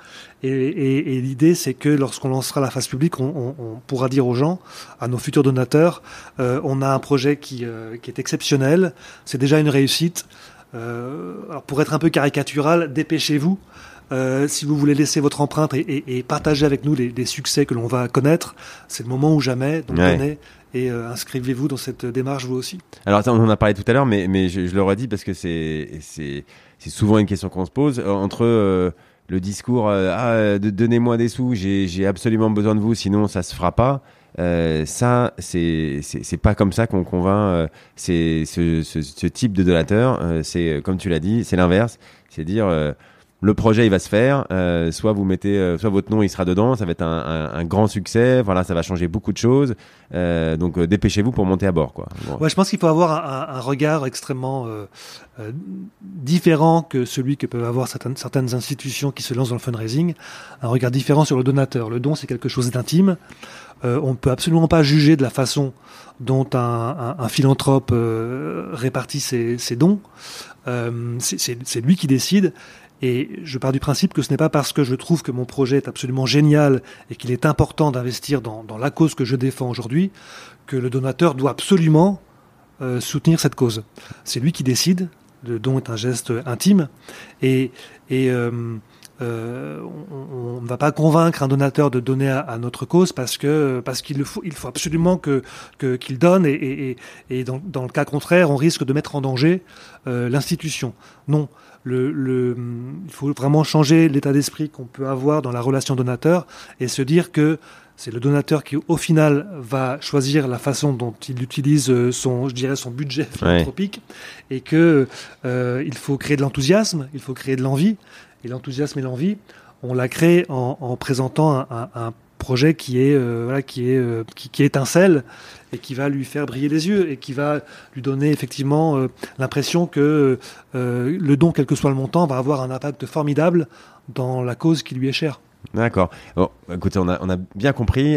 Et, l'idée, c'est que lorsqu'on lancera la phase publique, on, pourra dire aux gens, à nos futurs donateurs, euh, on a un projet qui, euh, qui est exceptionnel, c'est déjà une réussite. Euh, alors pour être un peu caricatural, dépêchez-vous. Euh, si vous voulez laisser votre empreinte et, partager avec nous les, succès que l'on va connaître, c'est le moment ou jamais. Donc venez et euh, inscrivez-vous dans cette démarche vous aussi. Alors on en a parlé tout à l'heure, mais, mais je, le redis parce que c'est c'est souvent une question qu'on se pose entre le discours ah donnez-moi des sous, j'ai absolument besoin de vous, sinon ça se fera pas. Euh, ça, c'est pas comme ça qu'on convainc euh, ce, ce, type de donateur. Euh, c'est comme tu l'as dit, c'est l'inverse. C'est dire le projet il va se faire, euh, soit vous mettez, euh, soit votre nom il sera dedans, ça va être un, grand succès, voilà, ça va changer beaucoup de choses. Euh, donc dépêchez-vous pour monter à bord, quoi. Ouais, je pense qu'il faut avoir un, regard extrêmement différent que celui que peuvent avoir certaines, institutions qui se lancent dans le fundraising, un regard différent sur le donateur. Le don c'est quelque chose d'intime. on ne peut absolument pas juger de la façon dont un, philanthrope répartit ses dons. c'est lui qui décide et je pars du principe que ce n'est pas parce que je trouve que mon projet est absolument génial et qu'il est important d'investir dans, la cause que je défends aujourd'hui que le donateur doit absolument soutenir cette cause. C'est lui qui décide. Le don est un geste intime et, et euh, on ne va pas convaincre un donateur de donner à, notre cause parce que parce qu'il faut il faut absolument qu'il donne et, dans, le cas contraire on risque de mettre en danger euh, l'institution. Non, le, le, il faut vraiment changer l'état d'esprit qu'on peut avoir dans la relation donateur et se dire que c'est le donateur qui, au final, va choisir la façon dont il utilise euh, son, je dirais, son budget philanthropique, et que euh, il faut créer de l'enthousiasme, il faut créer de l'envie, et l'enthousiasme et l'envie, on l'a créé en, présentant un, projet qui est euh, voilà, qui est euh, qui, étincelle et qui va lui faire briller les yeux et qui va lui donner effectivement euh, l'impression que le don, quel que soit le montant, va avoir un impact formidable dans la cause qui lui est chère. D'accord. Bon, écoutez, on a, on a bien compris.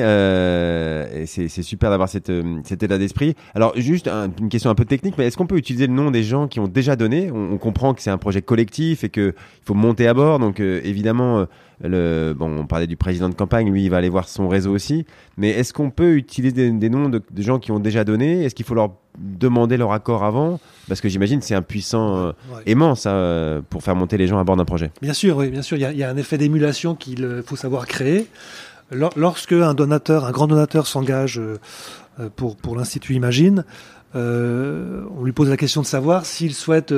C'est super d'avoir cette, cet état d'esprit. Alors, juste une question un peu technique, mais est-ce qu'on peut utiliser le nom des gens qui ont déjà donné? On, comprend que c'est un projet collectif et qu'il faut monter à bord. Donc, évidemment, le, bon, on parlait du président de campagne, lui, il va aller voir son réseau aussi. Mais est-ce qu'on peut utiliser des, noms de, gens qui ont déjà donné? Est-ce qu'il faut leur demander leur accord avant? Parce que j'imagine c'est un puissant euh, aimant, ça, euh, pour faire monter les gens à bord d'un projet. Bien sûr, oui, bien sûr. Il y, a, un effet d'émulation qu'il euh, faut savoir créer. Lorsque un donateur, un grand donateur s'engage pour, pour l'Institut Imagine, on lui pose la question de savoir s'il souhaite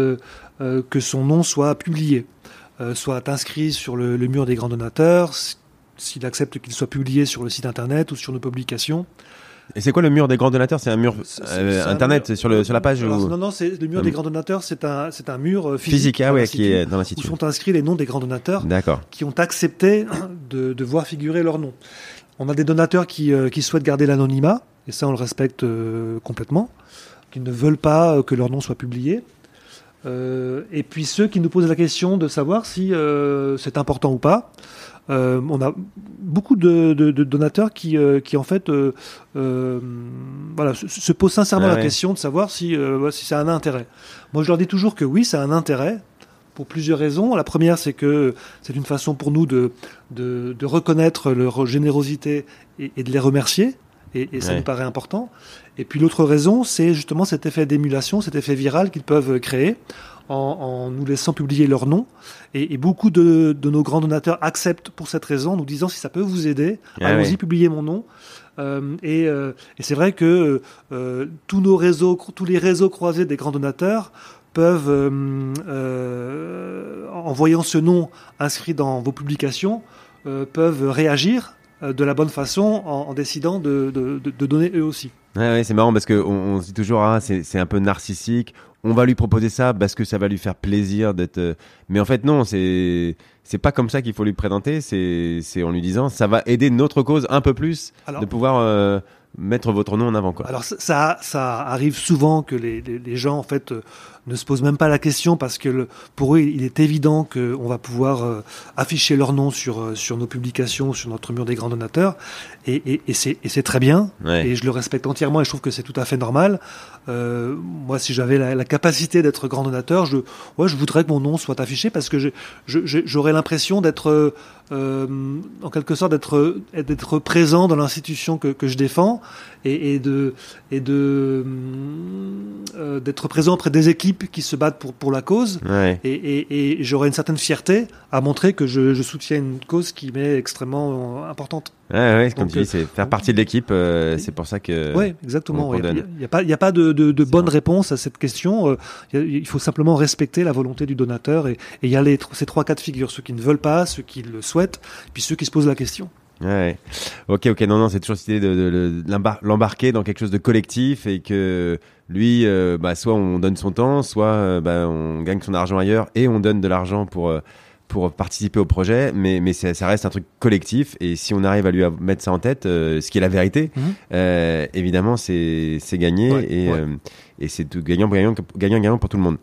que son nom soit publié. Euh, soit inscrit sur le, mur des grands donateurs, s'il accepte qu'il soit publié sur le site internet ou sur nos publications. Et c'est quoi le mur des grands donateurs? C'est un mur euh, internet sur, le, sur la page Non, non, c'est le mur des grands donateurs, c'est un, c'est un mur euh, physique, physique ah ouais, qui est dans l'institut. Où sont inscrits les noms des grands donateurs qui ont accepté de, de, voir figurer leur nom. On a des donateurs qui, qui souhaitent garder l'anonymat, et ça on le respecte complètement, qui ne veulent pas que leur nom soit publié. Euh, et puis ceux qui nous posent la question de savoir si euh, c'est important ou pas. Euh, on a beaucoup de, donateurs qui, qui en fait voilà, se, posent sincèrement la question de savoir si, si ça a un intérêt. Moi, je leur dis toujours que oui, ça a un intérêt pour plusieurs raisons. La première, c'est que c'est une façon pour nous de, de, reconnaître leur générosité et, de les remercier. Et, et ça nous paraît important. Et puis l'autre raison, c'est justement cet effet d'émulation, cet effet viral qu'ils peuvent créer en, en, nous laissant publier leur nom. Et, et beaucoup de, de, nos grands donateurs acceptent pour cette raison, nous disant si ça peut vous aider, ah allons-y, publier mon nom. Euh, et, euh, et c'est vrai que euh, tous nos réseaux, tous les réseaux croisés des grands donateurs peuvent, en voyant ce nom inscrit dans vos publications, peuvent réagir de la bonne façon en, en décidant de, de, de donner eux aussi. Ouais, c'est marrant parce qu'on on se dit toujours, ah, c'est un peu narcissique. On va lui proposer ça parce que ça va lui faire plaisir d'être. Euh, mais en fait, non, c'est c'est pas comme ça qu'il faut lui présenter. C'est en lui disant, ça va aider notre cause un peu plus de pouvoir euh, mettre votre nom en avant. Quoi. Alors ça, ça arrive souvent que les, les, gens en fait euh, ne se posent même pas la question parce que le, pour eux il est évident qu'on va pouvoir euh, afficher leur nom sur euh, sur nos publications, sur notre mur des grands donateurs. Et, et, et c'est très bien. Et je le respecte entièrement et je trouve que c'est tout à fait normal. moi si j'avais la, la, capacité d'être grand donateur, je ouais, je voudrais que mon nom soit affiché parce que j'aurais l'impression d'être en quelque sorte d'être d'être présent dans l'institution que, que je défends et, de et de euh, d'être présent auprès des équipes qui se battent pour pour la cause et, et, j'aurais une certaine fierté à montrer que je, soutiens une cause qui m'est extrêmement importante. Ouais, ouais comme tu dis, c'est faire partie de l'équipe. Euh, c'est pour ça que. Oui, exactement. Il n'y a, pas, il a pas de, de, de bonne réponse à cette question. Euh, il faut simplement respecter la volonté du donateur et il y a les, ces trois cas de figure ceux qui ne veulent pas, ceux qui le souhaitent, puis ceux qui se posent la question. Ouais. Ok, ok. Non, non, c'est toujours cette idée de, de, l'embarquer dans quelque chose de collectif et que lui, euh, bah, soit on donne son temps, soit euh, bah, on gagne son argent ailleurs et on donne de l'argent pour euh, pour participer au projet, mais, mais ça reste un truc collectif. Et si on arrive à lui mettre ça en tête, ce qui est la vérité, mhm. évidemment, c'est gagné et, et c'est gagnant-gagnant gagnant, pour tout le monde.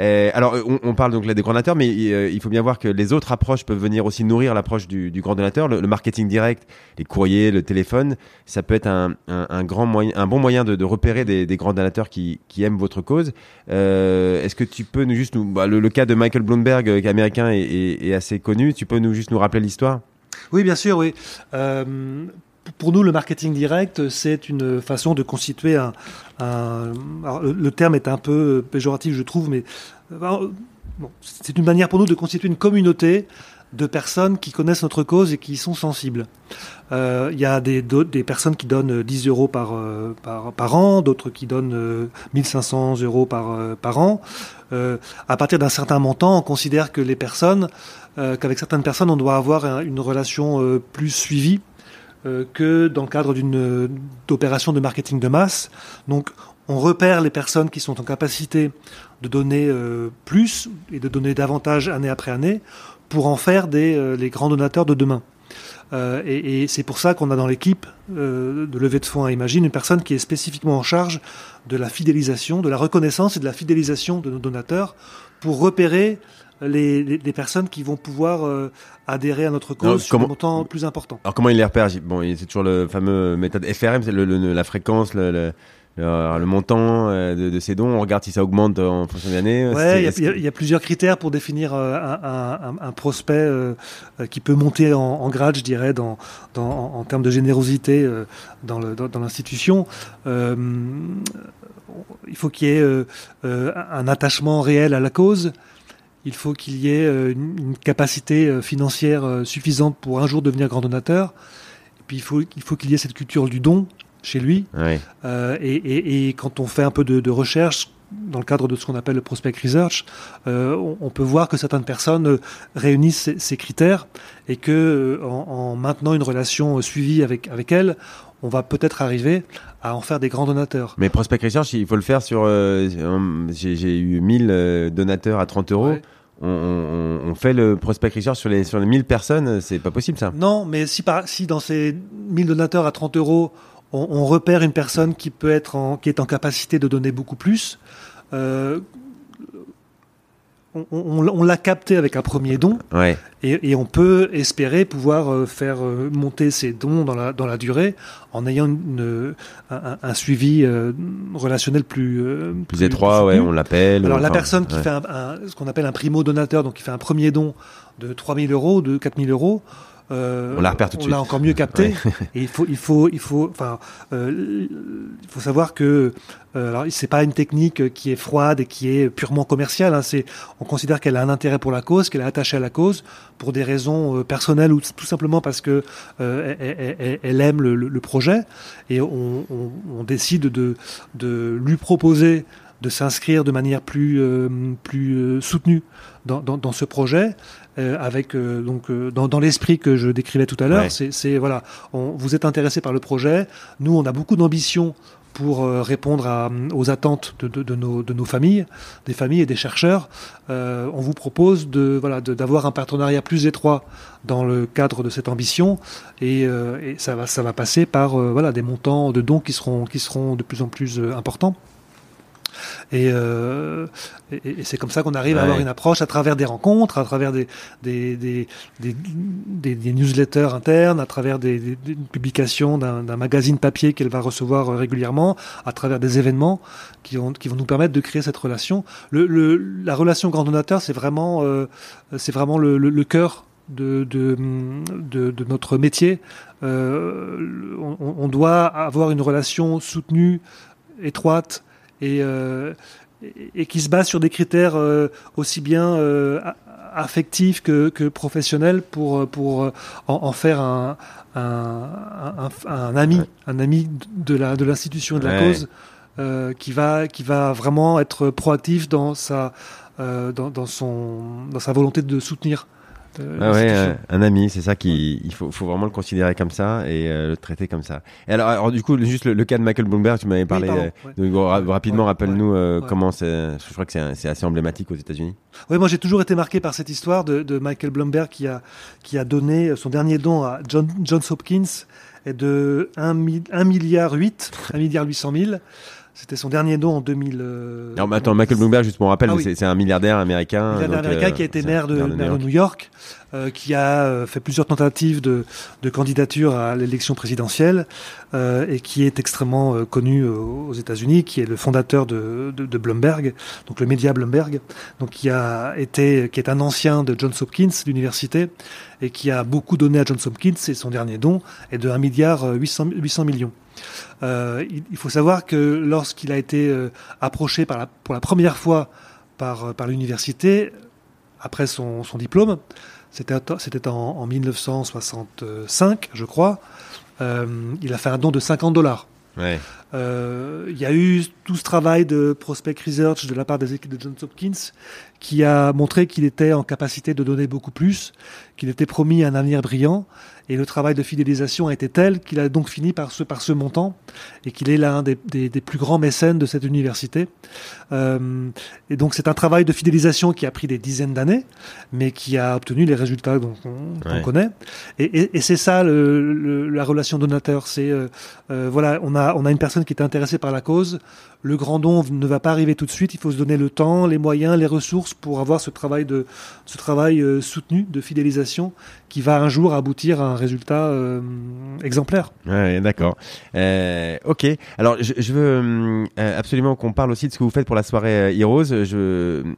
Euh, alors, on, parle donc là des grands donateurs, mais euh, il faut bien voir que les autres approches peuvent venir aussi nourrir l'approche du, grand donateur. Le, marketing direct, les courriers, le téléphone, ça peut être un, grand moyen, un bon moyen de, repérer des, grands donateurs qui, aiment votre cause. Euh, Est-ce que tu peux nous juste nous, bah, le, cas de Michael Bloomberg, qui est américain et, assez connu, tu peux nous juste nous rappeler l'histoire? Oui, bien sûr, oui. Pour nous, le marketing direct, c'est une façon de constituer un. le terme est un peu péjoratif, je trouve, mais bon, c'est une manière pour nous de constituer une communauté de personnes qui connaissent notre cause et qui sont sensibles. Euh, il y a des, des personnes qui donnent 10 euros par, euh, par, par an, d'autres qui donnent 1500 euh, euros par, par an. à partir d'un certain montant, on considère que les personnes, qu'avec certaines personnes, on doit avoir une relation plus suivie que dans le cadre d'une opération de marketing de masse. Donc, on repère les personnes qui sont en capacité de donner plus et de donner davantage année après année pour en faire des, euh, les grands donateurs de demain. Euh, et, c'est pour ça qu'on a dans l'équipe euh, de levée de fonds à Imagine une personne qui est spécifiquement en charge de la fidélisation, de la reconnaissance et de la fidélisation de nos donateurs pour repérer les, personnes qui vont pouvoir adhérer à notre cause sur un montant plus important. Alors comment il les repère? Bon, c'est toujours le fameux méthode FRM, c'est la fréquence, le le montant euh, de, ces dons, on regarde si ça augmente en fonction de l'année. Ouais, il y, a plusieurs critères pour définir euh, un, prospect euh, qui peut monter en, grade, je dirais, dans, en, termes de générosité dans l'institution. il faut qu'il y ait un attachement réel à la cause. Il faut qu'il y ait une, capacité financière suffisante pour un jour devenir grand donateur. Et puis il faut il faut qu'il y ait cette culture du don chez lui. Euh, et, quand on fait un peu de, recherche dans le cadre de ce qu'on appelle le prospect research, euh, on, peut voir que certaines personnes euh, réunissent ces, critères et que en, maintenant une relation suivie avec avec elle, on va peut-être arriver à en faire des grands donateurs. Mais prospect research, il faut le faire sur. J'ai eu 1000 donateurs à 30 euros. On, fait le prospect sur les sur les 1000 personnes, c'est pas possible ça. Non, mais si par, si dans ces 1000 donateurs à 30 euros on, repère une personne qui peut être en, qui est en capacité de donner beaucoup plus. Euh, on, l'a capté avec un premier don. Et, on peut espérer pouvoir euh, faire euh, monter ces dons dans la, dans la durée en ayant un, suivi relationnel plus, plus, étroit, ouais, on l'appelle. Alors la personne qui fait ce qu'on appelle un primo donateur, donc qui fait un premier don de 3000 euros, de 4000 euros, euh, on la repère tout de suite. On l'a encore mieux capté. Et il faut, il faut, il faut, enfin, euh, il faut savoir que euh, alors c'est pas une technique qui est froide et qui est purement commerciale. Hein, c'est, on considère qu'elle a un intérêt pour la cause, qu'elle est attachée à la cause pour des raisons euh, personnelles ou tout simplement parce que euh, elle, elle, aime le, le, projet et on, on, on, décide de, de lui proposer de s'inscrire de manière plus, plus soutenue dans, dans, dans ce projet. Euh, avec euh, donc euh, dans, dans l'esprit que je décrivais tout à l'heure. C'est voilà, on, vous êtes intéressé par le projet. Nous, on a beaucoup d'ambition pour répondre à, aux attentes de, de, de, nos, de, nos, familles, des familles et des chercheurs. Euh, on vous propose de voilà d'avoir un partenariat plus étroit dans le cadre de cette ambition et, et ça va ça va passer par voilà des montants de dons qui seront qui seront de plus en plus importants. Euh, et, et, c'est comme ça qu'on arrive à avoir une approche à travers des rencontres, à travers des, des, des, des, newsletters internes, à travers des, publications d'un magazine papier qu'elle va recevoir euh, régulièrement, à travers des événements qui vont, qui vont nous permettre de créer cette relation. Le, le, la relation grand donateur, c'est vraiment, euh, c'est vraiment le, le, cœur de, de, de, notre métier. on, on, doit avoir une relation soutenue, étroite, et, et qui se base sur des critères euh, aussi bien euh, affectifs que, que, professionnels pour, pour en, faire un, un, un, ami, un ami de la de l'institution et de la cause qui va qui va vraiment être proactif dans sa dans, dans, son dans sa volonté de soutenir ah ouais, un, ami, c'est ça qui, il faut, faut, vraiment le considérer comme ça et euh, le traiter comme ça. Et alors, alors du coup, juste le, cas de Michael Bloomberg, tu m'avais parlé. Euh, rapidement, rappelle-nous euh, comment c'est. Je crois que c'est assez emblématique aux États-Unis. Oui, moi j'ai toujours été marqué par cette histoire de, de, Michael Bloomberg qui a, qui a donné son dernier don à John, Johns Hopkins et de 1, milliard 8, 1 milliard 800 000. C'était son dernier don en 2000. Euh... attends, Michael Bloomberg, juste pour rappel, ah c'est un milliardaire américain. Milliardaire américain qui a été maire de, New York. Euh, qui a euh, fait plusieurs tentatives de, de candidature à l'élection présidentielle euh, et qui est extrêmement euh, connu aux États-Unis, qui est le fondateur de, de, de, Bloomberg, donc le média Bloomberg, donc qui a été, qui est un ancien de Johns Hopkins, l'université, et qui a beaucoup donné à Johns Hopkins. Et son dernier don est de 1 milliard 800, 800 millions. Euh, il, il, faut savoir que lorsqu'il a été approché par la, pour la première fois par, par l'université, après son, diplôme, c'était en, en, 1965, je crois. Euh, il a fait un don de 50 dollars. Euh, il y a eu tout ce travail de prospect research de la part des équipes de Johns Hopkins qui a montré qu'il était en capacité de donner beaucoup plus, qu'il était promis un avenir brillant et le travail de fidélisation a été tel qu'il a donc fini par ce, par ce montant et qu'il est l'un des, des, des, plus grands mécènes de cette université. Euh, et donc c'est un travail de fidélisation qui a pris des dizaines d'années, mais qui a obtenu les résultats qu'on ouais. connaît. Et, et, et c'est ça le, le, la relation donateur. C'est euh, voilà, on a on a une personne qui est intéressée par la cause. Le grand don ne va pas arriver tout de suite. Il faut se donner le temps, les moyens, les ressources pour avoir ce travail de ce travail euh, soutenu de fidélisation qui va un jour aboutir à un résultat euh, exemplaire. Ouais, d'accord. Euh, ok. Alors, je, je veux euh, absolument qu'on parle aussi de ce que vous faites pour la soirée Heroes. Je,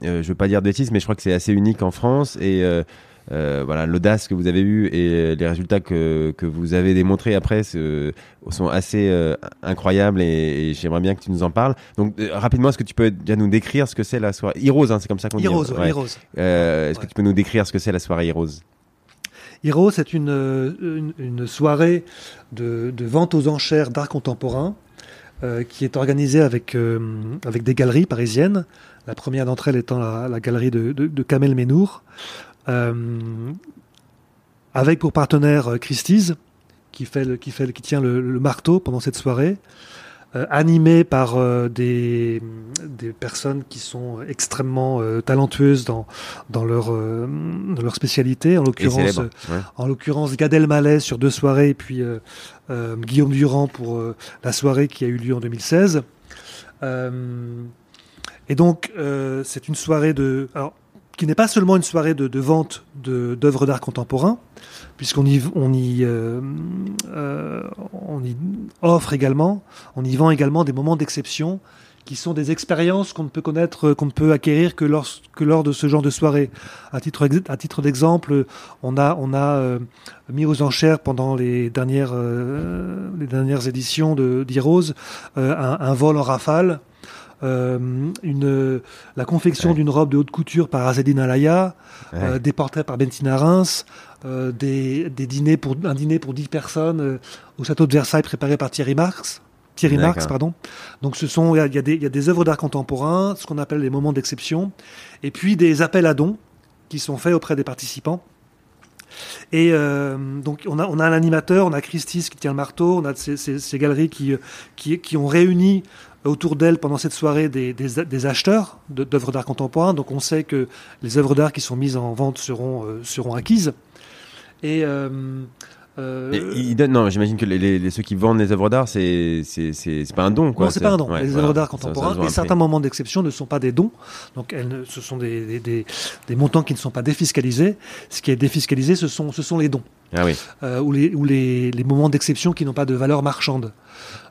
je veux pas dire de bêtises, mais je crois que c'est assez unique en France et euh, voilà l'audace que vous avez eue et les résultats que, que vous avez démontrés après ce, sont assez euh, incroyables et, et j'aimerais bien que tu nous en parles. Donc euh, rapidement, est-ce que tu peux déjà nous décrire ce que c'est la soirée? Heroes hein, C'est comme ça qu'on dit. Heroes, ouais. Heroes. Euh, est-ce ouais. que tu peux nous décrire ce que c'est la soirée Heroes? Heroes, c'est une, une, une, soirée de, de, vente aux enchères d'art contemporain euh, qui est organisée avec, euh, avec des galeries parisiennes. La première d'entre elles étant la, la galerie de, de, de Kamel Menour. Euh, avec pour partenaire euh, Christie's, qui, fait le, qui, fait, qui tient le, le marteau pendant cette soirée, euh, animé par euh, des, des personnes qui sont extrêmement euh, talentueuses dans, dans, leur, dans leur spécialité, en l'occurrence ouais. en l'occurrence Gad Elmaleh sur deux soirées, et puis Guillaume Durand pour la soirée qui a eu lieu en 2016. et donc, c'est une soirée de... Alors, qui n'est pas seulement une soirée de, de vente d'œuvres d'art contemporain, puisqu'on y, on y, euh, euh, on y offre également, on y vend également des moments d'exception qui sont des expériences qu'on ne peut connaître, qu'on ne peut acquérir que lors, de ce genre de soirée. À titre, d'exemple, on a, euh, mis aux enchères pendant les dernières, euh, éditions de d'Heroes un, un vol en rafale euh, une, la confection ouais. d'une robe de haute couture par Azedine Alaya, ouais. euh, des portraits par Bentina Reims, euh, des, des, dîners pour, un dîner pour 10 personnes au château de Versailles préparé par Thierry Marx. Thierry Marx, pardon. Donc ce sont, il y, y, a des, il y a des œuvres d'art contemporain, ce qu'on appelle les moments d'exception, et puis des appels à dons qui sont faits auprès des participants. Et euh, donc on a, on a un animateur, on a Christis qui tient le marteau, on a ces, galeries qui, qui, qui, ont réuni autour d'elle pendant cette soirée des, acheteurs d'œuvres d'art contemporain. Donc on sait que les œuvres d'art qui sont mises en vente seront, euh, seront acquises. Et euh, euh... non, j'imagine que les, les, ceux qui vendent les œuvres d'art, c'est c'est pas un don, quoi. Non, c'est pas un don. Ouais, les œuvres d'art contemporains et certains moments d'exception ne sont pas des dons. Donc, elles, ce sont des, des, des, des, montants qui ne sont pas défiscalisés. Ce qui est défiscalisé, ce sont, ce sont les dons. Ah oui. Euh, ou les, ou les, les moments d'exception qui n'ont pas de valeur marchande.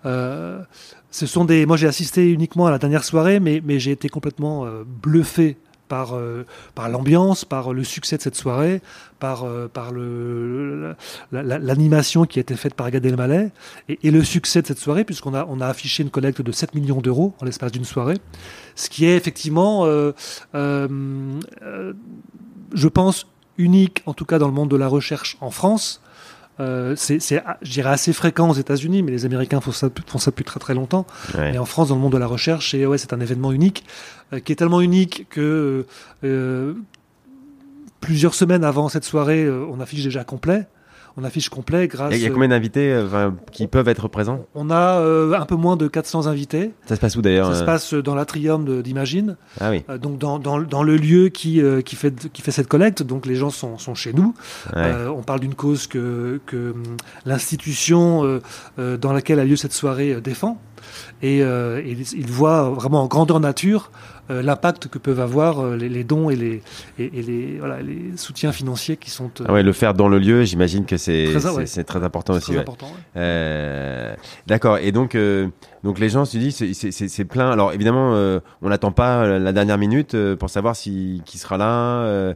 Euh, ce sont des. Moi, j'ai assisté uniquement à la dernière soirée, mais, mais j'ai été complètement bluffé par, euh, par l'ambiance, par le succès de cette soirée, par, euh, l'animation la, la, qui a été faite par Gad Elmaleh, et, et, le succès de cette soirée, puisqu'on a, on a affiché une collecte de 7 millions d'euros en l'espace d'une soirée, ce qui est effectivement, euh, je pense, unique, en tout cas dans le monde de la recherche en France, euh, c'est, je dirais, assez fréquent aux États-Unis, mais les Américains font ça, font ça depuis très très longtemps. Ouais. Et en France, dans le monde de la recherche, c'est, ouais, un événement unique, euh, qui est tellement unique que euh, plusieurs semaines avant cette soirée, euh, on affiche déjà complet on affiche complet grâce. Il y a combien d'invités euh, qui peuvent être présents? On a euh, un peu moins de 400 invités. Ça se passe où d'ailleurs Ça se passe dans l'atrium d'Imagine. Ah oui. Euh, donc dans, dans, dans, le lieu qui, euh, qui, fait, qui fait cette collecte. Donc les gens sont, sont chez nous. Ouais. Euh, on parle d'une cause que, que l'institution euh, dans laquelle a lieu cette soirée défend. Et, et il voit vraiment en grandeur nature l'impact que peuvent avoir les, dons et les, et, les, voilà, les soutiens financiers qui sont. Ah ouais, le faire dans le lieu, j'imagine que c'est très, très important aussi. Très important, D'accord. Et donc, donc les gens se disent, c'est plein. Alors évidemment, on n'attend pas la dernière minute pour savoir si qui sera là,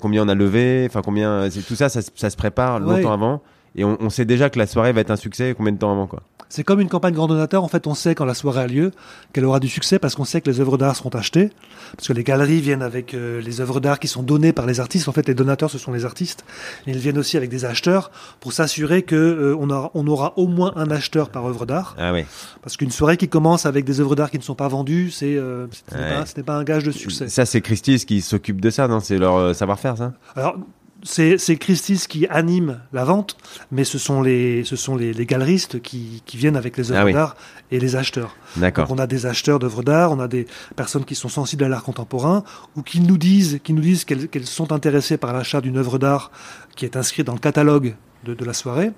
combien on a levé, enfin combien. Tout ça, ça, ça, se prépare longtemps avant et on, sait déjà que la soirée va être un succès combien de temps avant quoi C'est comme une campagne grand donateur, en fait on sait quand la soirée a lieu qu'elle aura du succès parce qu'on sait que les œuvres d'art seront achetées, parce que les galeries viennent avec euh, les œuvres d'art qui sont données par les artistes, en fait les donateurs ce sont les artistes, et ils viennent aussi avec des acheteurs pour s'assurer que euh, on, aura, on, aura, au moins un acheteur par œuvre d'art. Ah oui. Parce qu'une soirée qui commence avec des œuvres d'art qui ne sont pas vendues, c'est euh, ce n'est pas, un gage de succès. Ça c'est Christie's qui s'occupe de ça, non? C'est leur savoir-faire ça? Alors c'est Christie's qui anime la vente, mais ce sont les, ce sont les, galeristes qui, viennent avec les œuvres ah d'art et les acheteurs. D'accord. on a des acheteurs d'œuvres d'art, on a des personnes qui sont sensibles à l'art contemporain ou qui nous disent, qui nous disent qu'elles sont intéressées par l'achat d'une œuvre d'art qui est inscrite dans le catalogue de, la soirée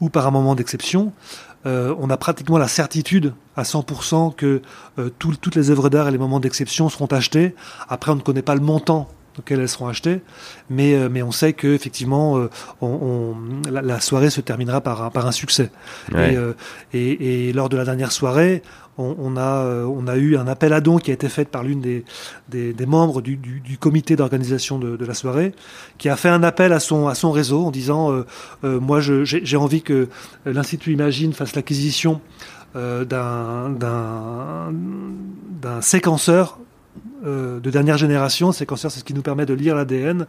ou par un moment d'exception. Euh, on a pratiquement la certitude à 100% que euh, toutes les œuvres d'art et les moments d'exception seront achetés. Après, on ne connaît pas le montant auxquelles elles seront achetées. Mais, euh, mais on sait que effectivement, euh, on, la, soirée se terminera par, par un succès. Euh, et, et, lors de la dernière soirée, on, a, on a eu un appel à dons qui a été fait par l'une des, des, membres du, du, comité d'organisation de, de, la soirée, qui a fait un appel à son, à son réseau en disant Moi, j'ai envie que l'Institut Imagine fasse l'acquisition d'un d'un séquenceur euh, de dernière génération. Séquenceur, c'est ce qui nous permet de lire l'ADN.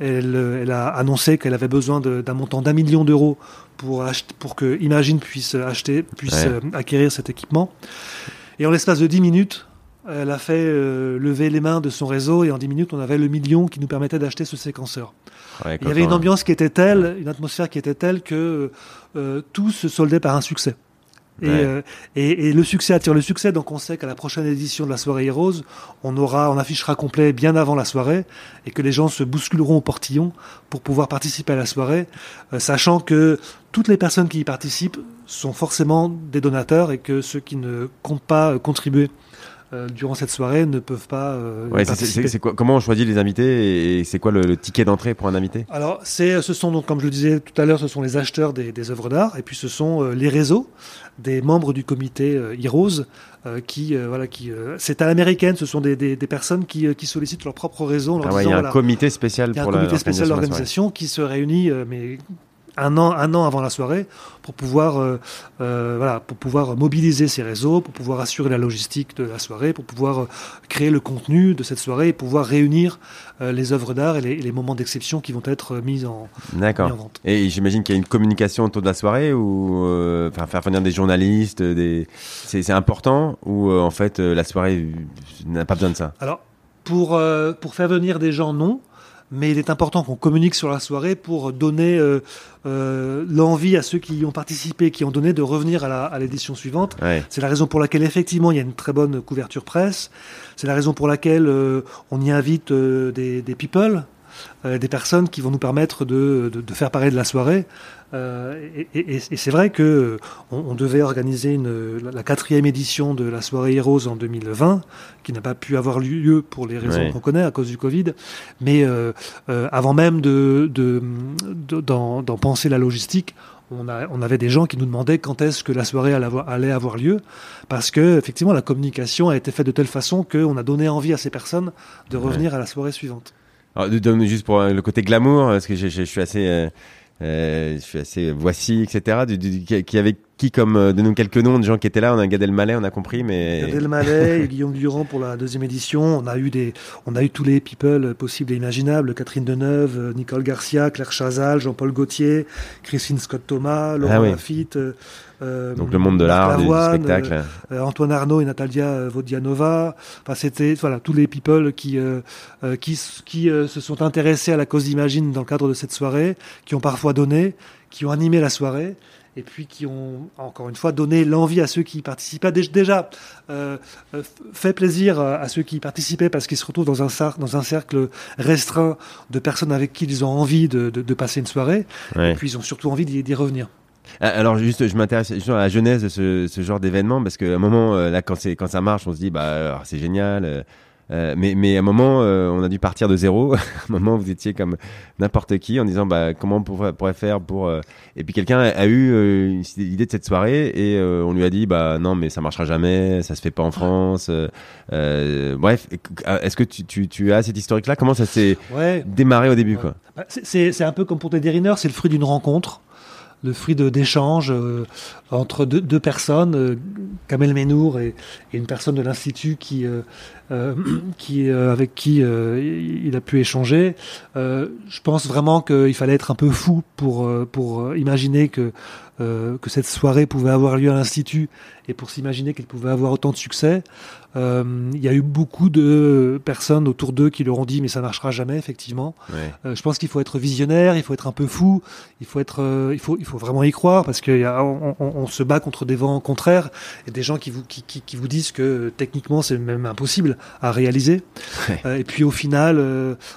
Elle, elle, a annoncé qu'elle avait besoin d'un montant d'un million d'euros pour, pour que Imagine puisse acheter, puisse euh, acquérir cet équipement. Et en l'espace de 10 minutes, elle a fait euh, lever les mains de son réseau et en 10 minutes, on avait le million qui nous permettait d'acheter ce séquenceur. Il y avait une ambiance qui était telle, une atmosphère qui était telle que tout se soldait par un succès. Euh, et, et, le succès attire le succès, donc on sait qu'à la prochaine édition de la soirée Heroes, on aura, on affichera complet bien avant la soirée, et que les gens se bousculeront au portillon pour pouvoir participer à la soirée, euh, sachant que toutes les personnes qui y participent sont forcément des donateurs et que ceux qui ne comptent pas contribuer euh, durant cette soirée ne peuvent pas euh, quoi, Comment on choisit les invités et c'est quoi le, ticket d'entrée pour un invité? Alors, ce sont donc, comme je le disais tout à l'heure, ce sont les acheteurs des, des œuvres d'art et puis ce sont euh, les réseaux des membres du comité Heroes qui, voilà, qui, c'est à l'américaine, ce sont des, des, des personnes qui, qui, sollicitent leur propre réseau. Ah il y a un comité spécial pour un comité spécial d'organisation qui se réunit, mais un an, un an avant la soirée pour pouvoir, euh, euh, voilà, pour pouvoir mobiliser ces réseaux, pour pouvoir assurer la logistique de la soirée, pour pouvoir euh, créer le contenu de cette soirée et pouvoir réunir les œuvres d'art et les, moments d'exception qui vont être mis en, D'accord. Et j'imagine qu'il y a une communication autour de la soirée ou enfin faire venir des journalistes, des... c'est important ou en fait la soirée n'a pas besoin de ça? Alors pour pour faire venir des gens non mais il est important qu'on communique sur la soirée pour donner euh, euh, l'envie à ceux qui y ont participé, qui ont donné de revenir à l'édition suivante. C'est la raison pour laquelle effectivement il y a une très bonne couverture presse. C'est la raison pour laquelle euh, on y invite des, des people, des personnes qui vont nous permettre de, de, de faire parler de la soirée. Euh, et, c'est vrai que on, devait organiser une, la quatrième édition de la soirée Heroes en 2020, qui n'a pas pu avoir lieu pour les raisons qu'on connaît à cause du Covid. Mais euh, euh, avant même de, d'en, penser la logistique, on, a, on, avait des gens qui nous demandaient quand est-ce que la soirée allait avoir, allait avoir lieu, parce que effectivement la communication a été faite de telle façon qu'on a donné envie à ces personnes de revenir à la soirée suivante. Alors, juste pour le côté glamour, parce que je, je suis assez euh, je suis assez voici, etc. Du, qui avait qui comme euh, de nous quelques noms de gens qui étaient là On a Gad Elmaleh, on a compris, mais Gad Elmaleh et Guillaume Durand pour la deuxième édition. On a eu des, on a eu tous les people possibles et imaginables Catherine Deneuve, euh, Nicole Garcia, Claire Chazal, Jean-Paul Gaultier, Christine Scott Thomas, Laurent ah Lafitte. Euh, Donc le monde de l'art, du spectacle. Antoine Arnaud et Natalia Vodianova. Enfin, c'était voilà tous les people qui qui qui se sont intéressés à la cause d'Imagine dans le cadre de cette soirée, qui ont parfois donné, qui ont animé la soirée et puis qui ont encore une fois donné l'envie à ceux qui y participaient. Déjà, euh, euh fait plaisir à ceux qui y participaient parce qu'ils se retrouvent dans un, cercle, dans un cercle restreint de personnes avec qui ils ont envie de, de, de passer une soirée, et puis ils ont surtout envie d'y revenir. Ah, Alors juste, je m'intéresse à la genèse de ce, ce genre d'événement parce qu'à un moment, euh, là, quand ça marche, on se dit bah euh, c'est génial. euh, euh, mais, mais à un moment, euh, on a dû partir de zéro. à un moment, vous étiez comme n'importe qui en disant bah comment on pourrait, pourrait faire pour. euh, Et puis quelqu'un a, a eu l'idée de cette soirée et on lui a dit bah non mais ça marchera jamais, ça se fait pas en France. bref, est-ce que tu, tu, tu as cette historique là Comment ça s'est Ouais. démarré au début quoi? Bah, c'est un peu comme pour Teddy Riner, c'est le fruit d'une rencontre, le fruit d'échanges euh, entre deux, deux personnes, euh, Kamel Menour et, et une personne de l'Institut qui, euh, euh, qui, euh, avec qui euh, il a pu échanger. Je pense vraiment qu'il fallait être un peu fou pour, pour imaginer que, que cette soirée pouvait avoir lieu à l'Institut et pour s'imaginer qu'elle pouvait avoir autant de succès. Euh, Il y a eu beaucoup de personnes autour d'eux qui leur ont dit mais ça marchera jamais effectivement. ouais. Euh, je pense qu'il faut être visionnaire, il faut être un peu fou, il faut être, euh, il faut, il faut vraiment y croire parce qu'on on, on, on se bat contre des vents contraires et des gens qui vous, qui, qui, qui vous disent que techniquement c'est même impossible à réaliser. Ouais. Et puis au final,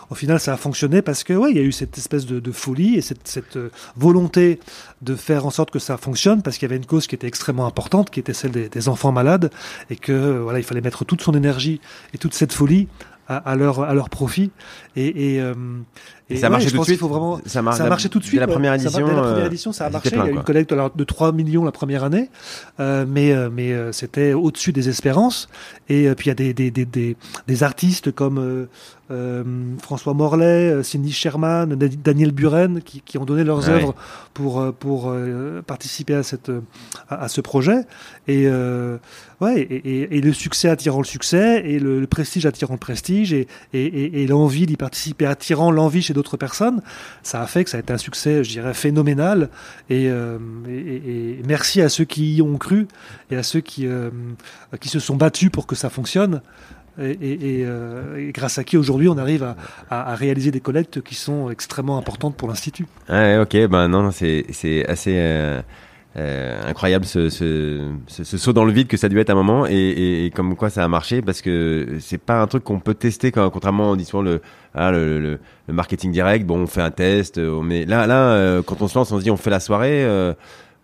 au final ça a fonctionné parce que ouais, il y a eu cette espèce de, de folie et cette, cette volonté de faire en sorte que ça fonctionne parce qu'il y avait une cause qui était extrêmement importante, qui était celle des, enfants malades et que voilà, il fallait mettre toute son énergie et toute cette folie à leur à leur profit et, et, euh, Et ça a ouais, marché tout de suite. faut vraiment Ça, mar- ça a marché tout de suite. La première Ça mar- édition. dès la première euh, édition, ça a marché. plein, il y a eu une collecte de 3 millions la première année, euh, mais mais euh, c'était au-dessus des espérances. Et puis il y a des des, des, des, des artistes comme François Morlaix, Cindy Sherman, Da- Daniel Buren qui, qui ont donné leurs œuvres pour pour participer à cette à, à ce projet. Et ouais, et, le succès attirant le succès et le, le prestige attirant le prestige et et, et, et l'envie d'y participer attirant l'envie chez d'autres personnes, ça a fait que ça a été un succès, je dirais, phénoménal. Et, euh, merci à ceux qui y ont cru et à ceux qui, euh, qui se sont battus pour que ça fonctionne. Et, euh, grâce à qui aujourd'hui on arrive à, à- réaliser des collectes qui sont extrêmement importantes pour l'Institut. Ouais, ok, ben non, non, c'est assez euh, incroyable ce, ce, ce, ce saut dans le vide que ça a dû être à un moment et, et, et comme quoi ça a marché parce que c'est pas un truc qu'on peut tester quand, contrairement on dit souvent le, ah, le, le, le marketing direct. Bon, on fait un test, euh, on met là là euh, quand on se lance, on se dit on fait la soirée. euh,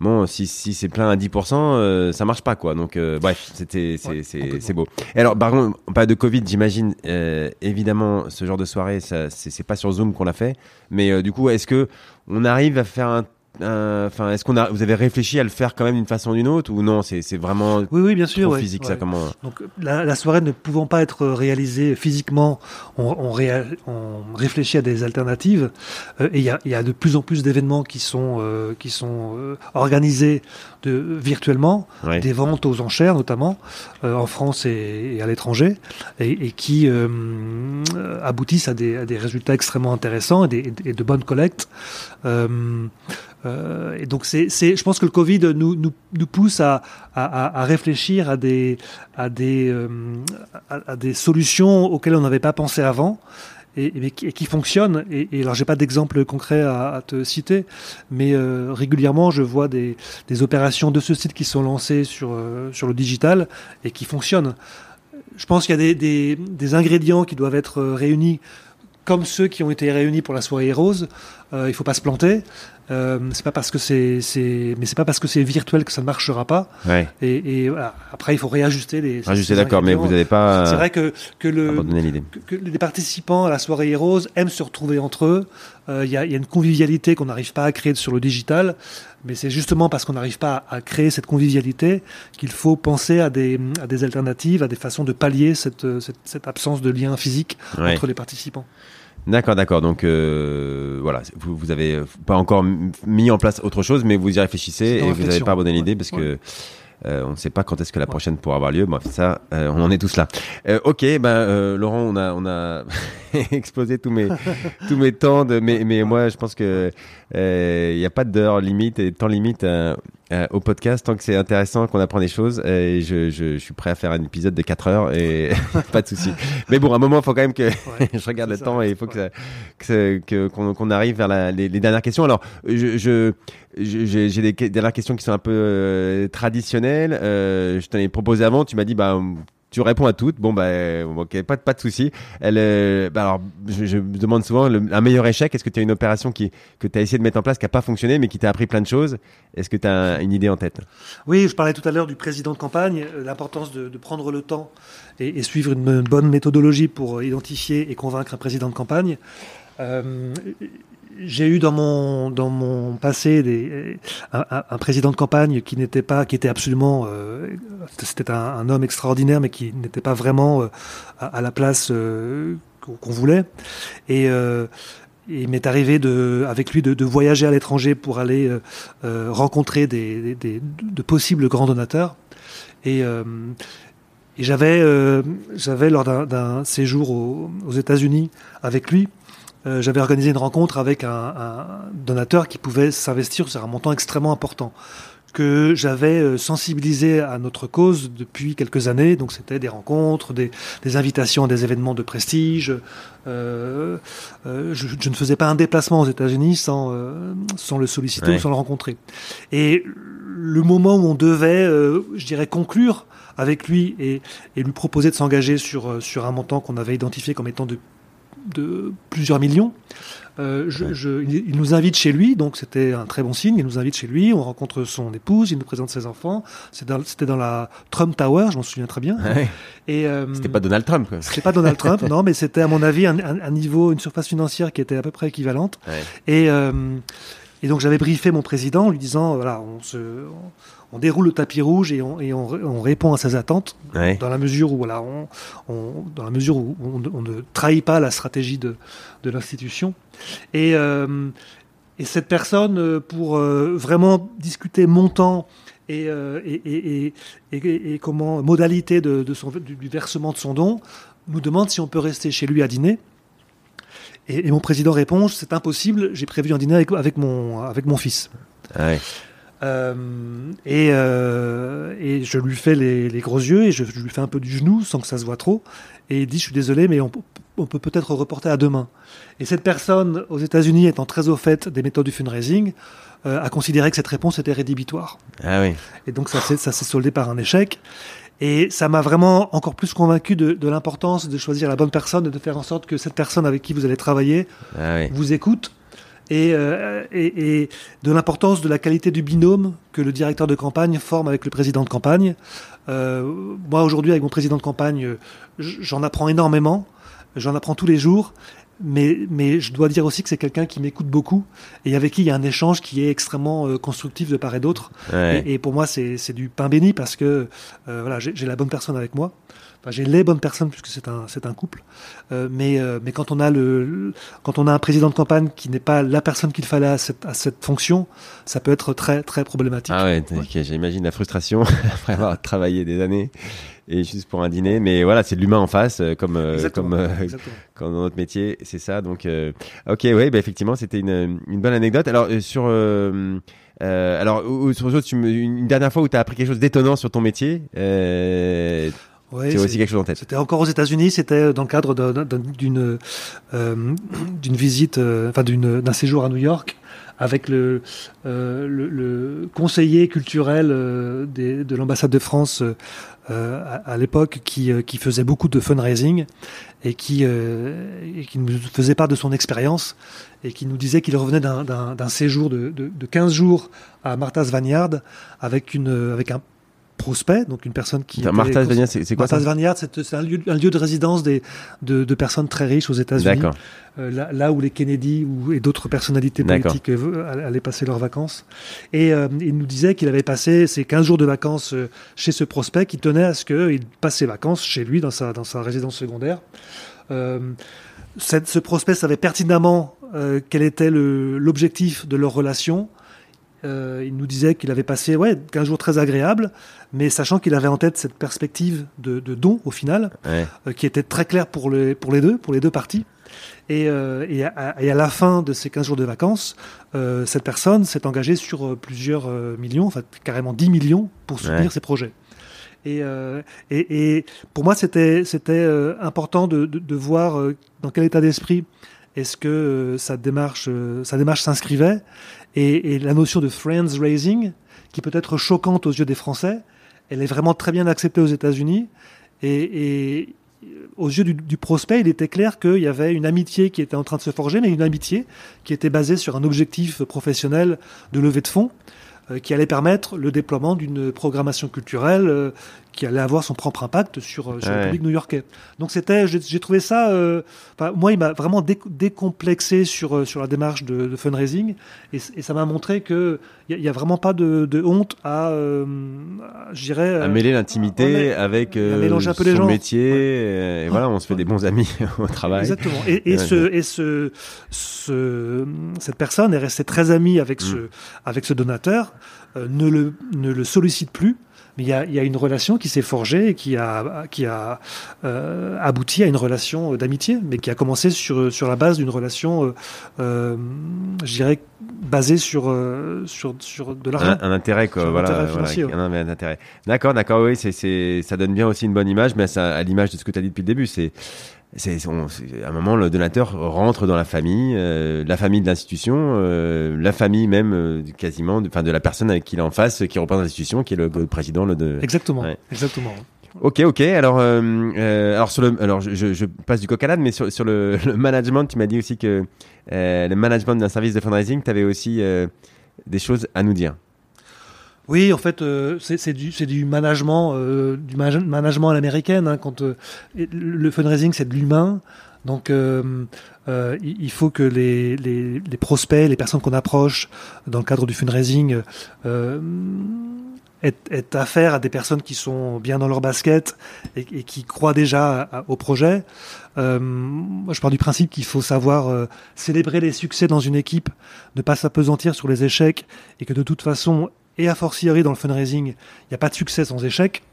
Bon, si, si c'est plein à 10%, euh, ça marche pas, quoi. Donc, euh, bref, c'était, c'est, Ouais, beau. Et alors, par contre, on parle de Covid, j'imagine, euh, évidemment, ce genre de soirée, ça, c'est, pas sur Zoom qu'on l'a fait. Mais euh, du coup, est-ce que on arrive à faire un- enfin, est-ce qu'on a, vous avez réfléchi à le faire quand même d'une façon ou d'une autre ou non C'est, vraiment Oui, oui, bien sûr. trop ouais, physique, ça, comment Donc la, la soirée ne pouvant pas être réalisée physiquement, on, on, réa- on réfléchit à des alternatives. Euh, et il y a, il y a de plus en plus d'événements qui sont euh, qui sont euh, organisés de, virtuellement, Ouais. des ventes aux enchères notamment euh, en France et, et à l'étranger, et, et qui euh, euh, aboutissent à des, à des résultats extrêmement intéressants et, des, et de bonnes collectes. Euh, et donc c'est, je pense que le Covid nous, nous, nous pousse à, à, à- réfléchir à des, à des, euh, à, des solutions auxquelles on n'avait pas pensé avant. Et, et et qui fonctionnent. Et, et alors, j'ai pas d'exemple concret à, à te citer, mais euh, régulièrement, je vois des, des opérations de ce site qui sont lancées sur, euh, sur le digital et qui fonctionnent. Je pense qu'il y a des, des, des ingrédients qui doivent être euh, réunis comme ceux qui ont été réunis pour la soirée rose. Euh, il faut pas se planter. Euh, c'est pas parce que c'est, mais c'est pas parce que c'est virtuel que ça ne marchera pas. Ouais. Et, et voilà. après, il faut réajuster les. Ah, ces suis d'accord, mais vous n'avez pas C'est vrai que que le que, que les participants à la soirée rose aiment se retrouver entre eux. Euh, Il y, a, il y a une convivialité qu'on n'arrive pas à créer sur le digital, mais c'est justement parce qu'on n'arrive pas à, à créer cette convivialité qu'il faut penser à des, à des alternatives, à des façons de pallier cette, cette, cette absence de lien physique Ouais. entre les participants. D'accord, d'accord. Donc euh, voilà, vous, vous avez euh, pas encore mis en place autre chose, mais vous y réfléchissez et vous n'avez pas abandonné l'idée Ouais. parce Ouais. que euh, on ne sait pas quand est-ce que la prochaine pourra avoir lieu. Bref, ça, euh, on en est tous là. Euh, ok, ben euh, Laurent, on a on a explosé tous mes tous mes temps de mais mais moi je pense que il n'y a pas d'heure limite et de temps limite euh, euh, au podcast tant que c'est intéressant qu'on apprend des choses euh, et je, je, je suis prêt à faire un épisode de 4 heures et pas de souci. Mais bon, à un moment, il faut quand même que Ouais. je regarde le ça, temps et il faut ouais. que qu'on qu'on arrive vers la- les, les dernières questions. Alors, je je- j'ai des dernières questions qui sont un peu euh, traditionnelles. Euh, je t'en ai proposé avant. Tu m'as dit bah tu réponds à toutes. Bon, bah, ok, pas, de souci. Euh, bah, alors, je, me demande souvent un meilleur échec. Est-ce que tu as une opération que tu as essayé de mettre en place qui n'a pas fonctionné, mais qui t'a appris plein de choses? Est-ce que tu as une idée en tête? Oui, je parlais tout à l'heure du président de campagne, euh, l'importance de, prendre le temps et, suivre une, bonne méthodologie pour identifier et convaincre un président de campagne. Euh, j'ai eu dans mon dans mon passé un, président de campagne qui n'était pas qui était absolument euh, c'était un, homme extraordinaire mais qui n'était pas vraiment euh, à, la place euh, qu'on voulait et il m'est arrivé de, avec lui de, voyager à l'étranger pour aller rencontrer des, des, de possibles grands donateurs. Et, et j'avais, j'avais lors d'un séjour aux États-Unis avec lui, euh, j'avais organisé une rencontre avec un, un donateur qui pouvait s'investir sur un montant extrêmement important que j'avais euh, sensibilisé à notre cause depuis quelques années. Donc c'était des rencontres, des, des, invitations à des événements de prestige. Euh, euh, je, je, ne faisais pas un déplacement aux États-Unis sans, euh, sans le solliciter ou sans le rencontrer. Et le moment où on devait, je dirais, conclure avec lui et, et lui proposer de s'engager sur, sur un montant qu'on avait identifié comme étant de de plusieurs millions. Euh, je, il nous invite chez lui, donc c'était un très bon signe. Il nous invite chez lui, on rencontre son épouse, il nous présente ses enfants. C'était dans, la Trump Tower, je m'en souviens très bien. Et euh, c'était pas Donald Trump. C'était pas Donald Trump, non, mais c'était à mon avis un, un, niveau, une surface financière qui était à peu près équivalente. Et euh, et donc j'avais briefé mon président en lui disant voilà, on se on déroule le tapis rouge et on, et on, répond à ses attentes dans la mesure où voilà, on, dans la mesure où on, ne trahit pas la stratégie de, de l'institution. Et, euh, et cette personne, euh, pour euh, vraiment discuter montant et, et, et, comment modalité de, de son, du, versement de son don, nous demande si on peut rester chez lui à dîner. Et, mon président répond c'est impossible, j'ai prévu un dîner avec, avec, mon, avec mon fils. Ouais. Euh, et, euh, et, je lui fais les, les, gros yeux et je, lui fais un peu du genou sans que ça se voit trop. Et il dit Je suis désolé, mais on, on peut peut-être reporter à demain. Et cette personne, aux États-Unis, étant très au fait des méthodes du fundraising, euh, a considéré que cette réponse était rédhibitoire. Ah oui. Et donc ça s'est soldé par un échec. Et ça m'a vraiment encore plus convaincu de, de l'importance de choisir la bonne personne et de faire en sorte que cette personne avec qui vous allez travailler ah oui. vous écoute euh, et, et, de l'importance de la qualité du binôme que le directeur de campagne forme avec le président de campagne. Euh, moi, aujourd'hui, avec mon président de campagne, j'en apprends énormément. J'en apprends tous les jours. Mais, mais je dois dire aussi que c'est quelqu'un qui m'écoute beaucoup et avec qui il y a un échange qui est extrêmement euh, constructif de part et d'autre. Et, pour moi, c'est du pain béni parce que voilà, j'ai la bonne personne avec moi j'ai les bonnes personnes puisque c'est un c'est un couple. Euh, mais euh, mais quand on a le, quand on a un président de campagne qui n'est pas la personne qu'il fallait à cette à cette fonction, ça peut être très très problématique. Ah ouais, j'imagine la frustration après avoir travaillé des années et juste pour un dîner. Mais voilà, c'est de l'humain en face, euh, comme comme, comme dans notre métier, c'est ça. Donc ok, ouais, bah, effectivement, c'était une une bonne anecdote. Alors sur euh, alors, sur tu une dernière fois où tu as appris quelque chose d'étonnant sur ton métier, euh, aussi quelque chose en tête. C'était encore aux États-Unis. C'était dans le cadre d'une euh, d'une visite, euh, enfin d'un séjour à New York avec le, euh, le, le, conseiller culturel euh, des, de l'ambassade de France euh, à, à l'époque qui, qui faisait beaucoup de fundraising et qui, et qui nous faisait part de son expérience et qui nous disait qu'il revenait d'un séjour de, de, de, 15 jours à Martha's Vineyard avec, une, avec un prospect, donc une personne qui. Martha's Vineyard, c'est quoi Martha's Vineyard, c'est un lieu, un lieu de résidence des, de, de personnes très riches aux États-Unis. Euh, là, là, où les Kennedy ou, et d'autres personnalités politiques euh, allaient passer leurs vacances. Et euh, il nous disait qu'il avait passé ses 15 jours de vacances euh, chez ce prospect qui tenait à ce qu'il passe ses vacances chez lui dans sa, dans sa résidence secondaire. Cette, ce prospect savait pertinemment quel était l'objectif de leur relation. Euh, il nous disait qu'il avait passé ouais, 15 jours très agréables, mais sachant qu'il avait en tête cette perspective de, de don au final, euh, qui était très claire pour les, pour les deux, pour les deux parties. Et, euh, et, à, et, à, la fin de ces 15 jours de vacances, euh, cette personne s'est engagée sur plusieurs millions, enfin carrément 10 millions, pour soutenir ses projets. Et, et, pour moi, c'était c'était important de, de, de, voir dans quel état d'esprit est-ce que sa démarche sa démarche s'inscrivait et, et, la notion de friends raising, qui peut être choquante aux yeux des Français, elle est vraiment très bien acceptée aux États-Unis. Et, et aux yeux du, du, prospect, il était clair qu'il y avait une amitié qui était en train de se forger, mais une amitié qui était basée sur un objectif professionnel de levée de fonds qui allait permettre le déploiement d'une programmation culturelle euh, qui allait avoir son propre impact sur, euh, sur le public new-yorkais. Donc c'était, j'ai trouvé ça, euh, moi, il m'a vraiment décomplexé sur sur la démarche de, de fundraising, et, et ça m'a montré que il y, a vraiment pas de, de honte à, euh, je dirais, à mêler l'intimité avec euh, un peu son les gens. métier. Et, voilà, on se fait des bons amis au travail. Exactement. Et, et ce et ce, ce cette personne est restée très amie avec mm. ce avec ce donateur, ne le ne le sollicite plus mais il y a, y a, une relation qui s'est forgée et qui a, qui a euh, abouti à une relation d'amitié, mais qui a commencé sur, sur la base d'une relation, euh, euh, je dirais, basée sur, euh, sur, sur de l'argent. Un, un, intérêt, quoi. Voilà, intérêt financier, voilà, un, un, intérêt. D'accord, d'accord, oui, c'est, c'est, ça donne bien aussi une bonne image, mais ça, à l'image de ce que tu as dit depuis le début, c'est c'est à un moment le donateur rentre dans la famille, euh, la famille de l'institution, euh, la famille même euh, quasiment, enfin de, de, la personne avec qui il est en face, qui représente l'institution, qui est le, le, président. Le de... Exactement, ouais. exactement. Ok, ok. Alors, alors sur le, alors je, je, passe du coq à l'âne, mais sur, sur le, le, management, tu m'as dit aussi que le management d'un service de fundraising, tu avais aussi des choses à nous dire. Oui, en fait, euh, c'est du, management, euh, à l'américaine. Hein, euh, le fundraising, c'est de l'humain. Donc, euh, il faut que les, prospects, les personnes qu'on approche dans le cadre du fundraising, aient, affaire à des personnes qui sont bien dans leur basket et, qui croient déjà au projet. moi, je pars du principe qu'il faut savoir célébrer les succès dans une équipe, ne pas s'apesantir sur les échecs et que de toute façon, et a fortiori dans le fundraising, il n'y a pas de succès sans échec.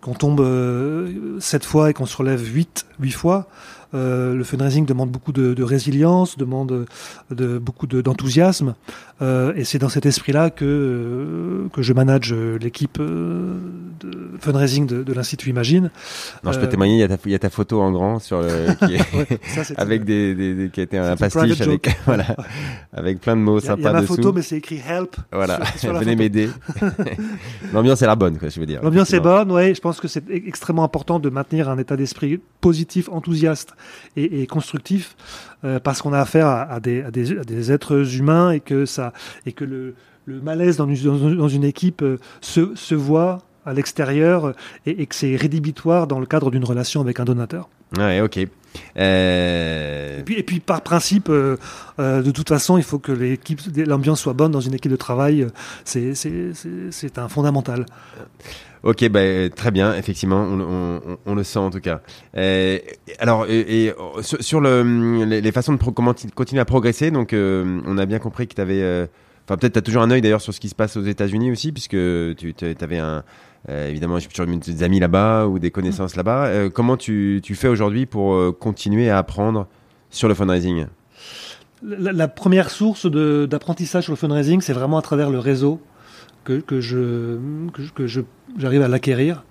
Qu'on tombe euh, 7 fois et qu'on se relève 8, 8 fois, euh, le fundraising demande beaucoup de, résilience, demande de, beaucoup d'enthousiasme. Euh, et c'est dans cet esprit-là que, euh, que je manage l'équipe euh, de fundraising de, de l'Institut Imagine. Non, je peux témoigner, il y, a ta, il y a ta photo en grand sur le, qui est, ouais, ça, avec des, des, des, qui a été un pastiche avec, voilà, avec plein de mots sympas Il y a ma photo, mais c'est écrit help. Voilà, venez m'aider. L'ambiance est la bonne, quoi, je veux dire. L'ambiance est bonne, ouais. Je pense que c'est extrêmement important de maintenir un état d'esprit positif, enthousiaste et, et constructif, euh, parce qu'on a affaire à, à, des, à, des, à, des, êtres humains et que ça et que le, le malaise dans une, dans une équipe euh, se, se voit à l'extérieur et, et, que c'est rédhibitoire dans le cadre d'une relation avec un donateur. Ouais, ok. Euh... Et, puis, et puis par principe, euh, euh, de toute façon, il faut que l'équipe, l'ambiance soit bonne dans une équipe de travail. C'est un fondamental. Ok, bah, très bien, effectivement, on, le sent en tout cas. Euh, alors, sur, le, les, façons de continuer à progresser, donc euh, on a bien compris que tu avais, euh, enfin peut-être tu as toujours un œil d'ailleurs sur ce qui se passe aux États-Unis aussi, puisque tu avais un, euh, évidemment, des amis là-bas ou des connaissances là-bas. Comment tu, fais aujourd'hui pour continuer à apprendre sur le fundraising? La, première source d'apprentissage sur le fundraising, c'est vraiment à travers le réseau que, je que, je j'arrive à l'acquérir.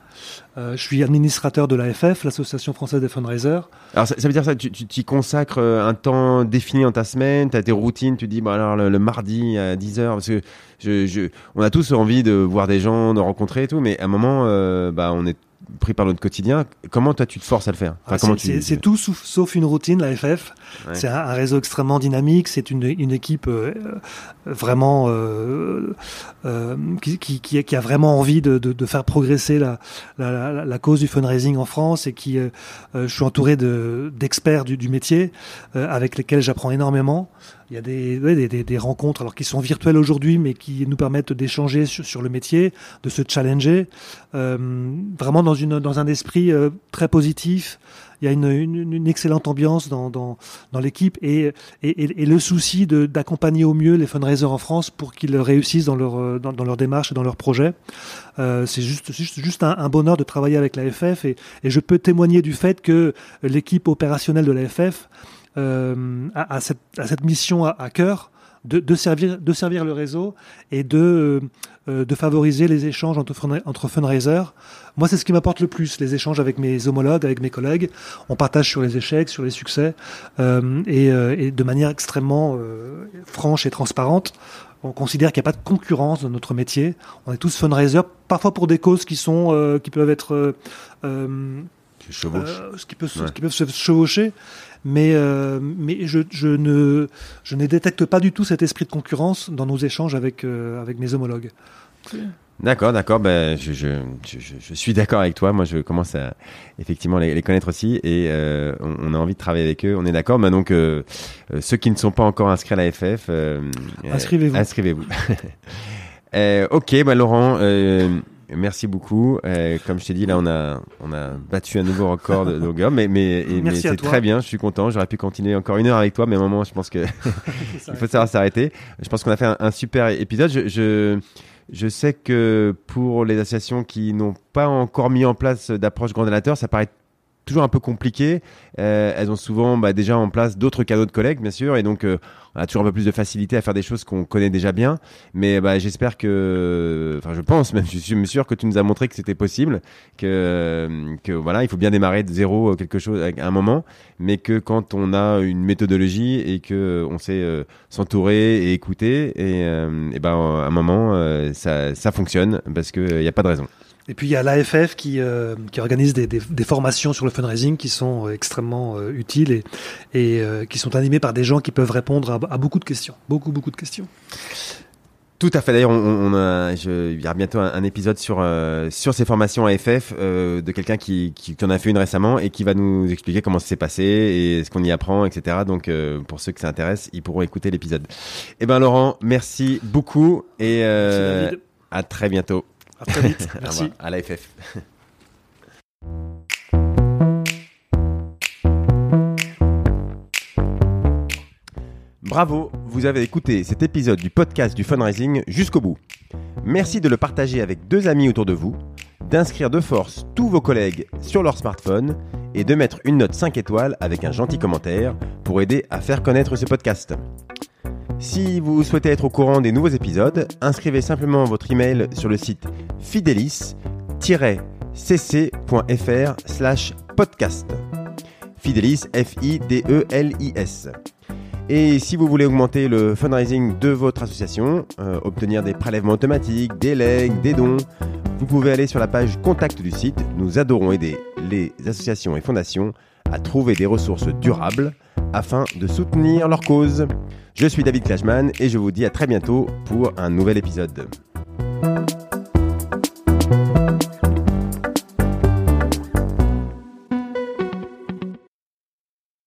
Euh, je suis administrateur de l'AFF, l'Association française des fundraisers. Alors ça, veut dire ça, tu t'y consacres un temps défini dans ta semaine, tu as tes routines, tu dis bon alors le, le mardi à 10h parce que je, je, on a tous envie de voir des gens, de rencontrer et tout, mais à un moment euh, bah on est pris par notre quotidien. Comment toi tu te forces à le faire enfin, ah, C'est tu... tout sauf, sauf, une routine, la FF. Ouais. C'est un, un, réseau extrêmement dynamique. C'est une, une, équipe euh, vraiment euh, euh, qui, qui, qui, a vraiment envie de, de, de faire progresser la, la, la, la, cause du fundraising en France et qui, euh, je suis entouré d'experts du, du, métier euh, avec lesquels j'apprends énormément. Il y a des, rencontres alors qui sont virtuelles aujourd'hui, mais qui nous permettent d'échanger sur, le métier, de se challenger, euh, vraiment dans, un esprit euh, très positif. Il y a une, excellente ambiance dans, l'équipe et, le souci d'accompagner au mieux les fundraisers en France pour qu'ils réussissent dans leur, leur démarche et dans leurs projets. Euh, C'est juste, un, bonheur de travailler avec la FF et, et je peux témoigner du fait que l'équipe opérationnelle de la FF euh, à, à, cette, à, cette, mission à, à cœur de, de, servir, de servir le réseau et de, euh, de favoriser les échanges entre, entre fundraisers. Moi, c'est ce qui m'apporte le plus, les échanges avec mes homologues, avec mes collègues. On partage sur les échecs, sur les succès, euh, et, euh, et, de manière extrêmement euh, franche et transparente. On considère qu'il n'y a pas de concurrence dans notre métier. On est tous fundraisers, parfois pour des causes qui sont, euh, qui peuvent être qui ce qui peut se chevaucher, mais mais je, je ne je ne détecte pas du tout cet esprit de concurrence dans nos échanges avec avec mes homologues. D'accord, d'accord. Ben, je, je, je, je suis d'accord avec toi. Moi, je commence à effectivement les, les connaître aussi et euh, on, on, a envie de travailler avec eux. On est d'accord. Ben, donc, euh, euh ceux qui ne sont pas encore inscrits à la FF, euh, inscrivez-vous. Inscrivez-vous. ok, ben, Laurent. Merci beaucoup. comme je t'ai dit, là, on a, on a battu un nouveau record de longueur, mais, mais, mais c'est très bien. Je suis content. J'aurais pu continuer encore une heure avec toi, mais à un moment, je pense que il faut savoir s'arrêter. Je pense qu'on a fait un, un super épisode. je, je je sais que pour les associations qui n'ont pas encore mis en place d'approche grand donateur, ça paraît toujours un peu compliqué. Euh, elles ont souvent bah, déjà en place d'autres canaux de collègues, bien sûr, et donc euh, on a toujours un peu plus de facilité à faire des choses qu'on connaît déjà bien. Mais bah, j'espère que, enfin, je pense même, je suis sûr que tu nous as montré que c'était possible, que, que voilà, il faut bien démarrer de zéro euh, quelque chose à un moment, mais que quand on a une méthodologie et que on sait euh, s'entourer et écouter, et, et ben à un moment ça, ça fonctionne parce qu'il n'y a pas de raison. Et puis il y a l'AFF qui, euh, qui organise des, des, des, formations sur le fundraising qui sont euh, extrêmement euh, utiles et, et euh, qui sont animées par des gens qui peuvent répondre à, à, beaucoup de questions, beaucoup beaucoup de questions. Tout à fait. D'ailleurs, on, on, a, je, il y aura bientôt un, un épisode sur sur ces formations AFF de quelqu'un qui, qui, qui, en a fait une récemment et qui va nous expliquer comment ça s'est passé et ce qu'on y apprend, etc. Donc, pour ceux que ça intéresse, ils pourront écouter l'épisode. Eh ben, Laurent, merci beaucoup et merci, à très bientôt. À très vite. Merci. à la FF. Bravo, vous avez écouté cet épisode du podcast du fundraising jusqu'au bout. Merci de le partager avec deux amis autour de vous, d'inscrire de force tous vos collègues sur leur smartphone et de mettre une note 5 étoiles avec un gentil commentaire pour aider à faire connaître ce podcast. Si vous souhaitez être au courant des nouveaux épisodes, inscrivez simplement votre email sur le site fidelis-cc.fr slash podcast. Fidelis, F-I-D-E-L-I-S. Et si vous voulez augmenter le fundraising de votre association, euh, obtenir des prélèvements automatiques, des legs, des dons, vous pouvez aller sur la page contact du site. Nous adorons aider les associations et fondations à trouver des ressources durables afin de soutenir leur cause. Je suis David Clashman et je vous dis à très bientôt pour un nouvel épisode.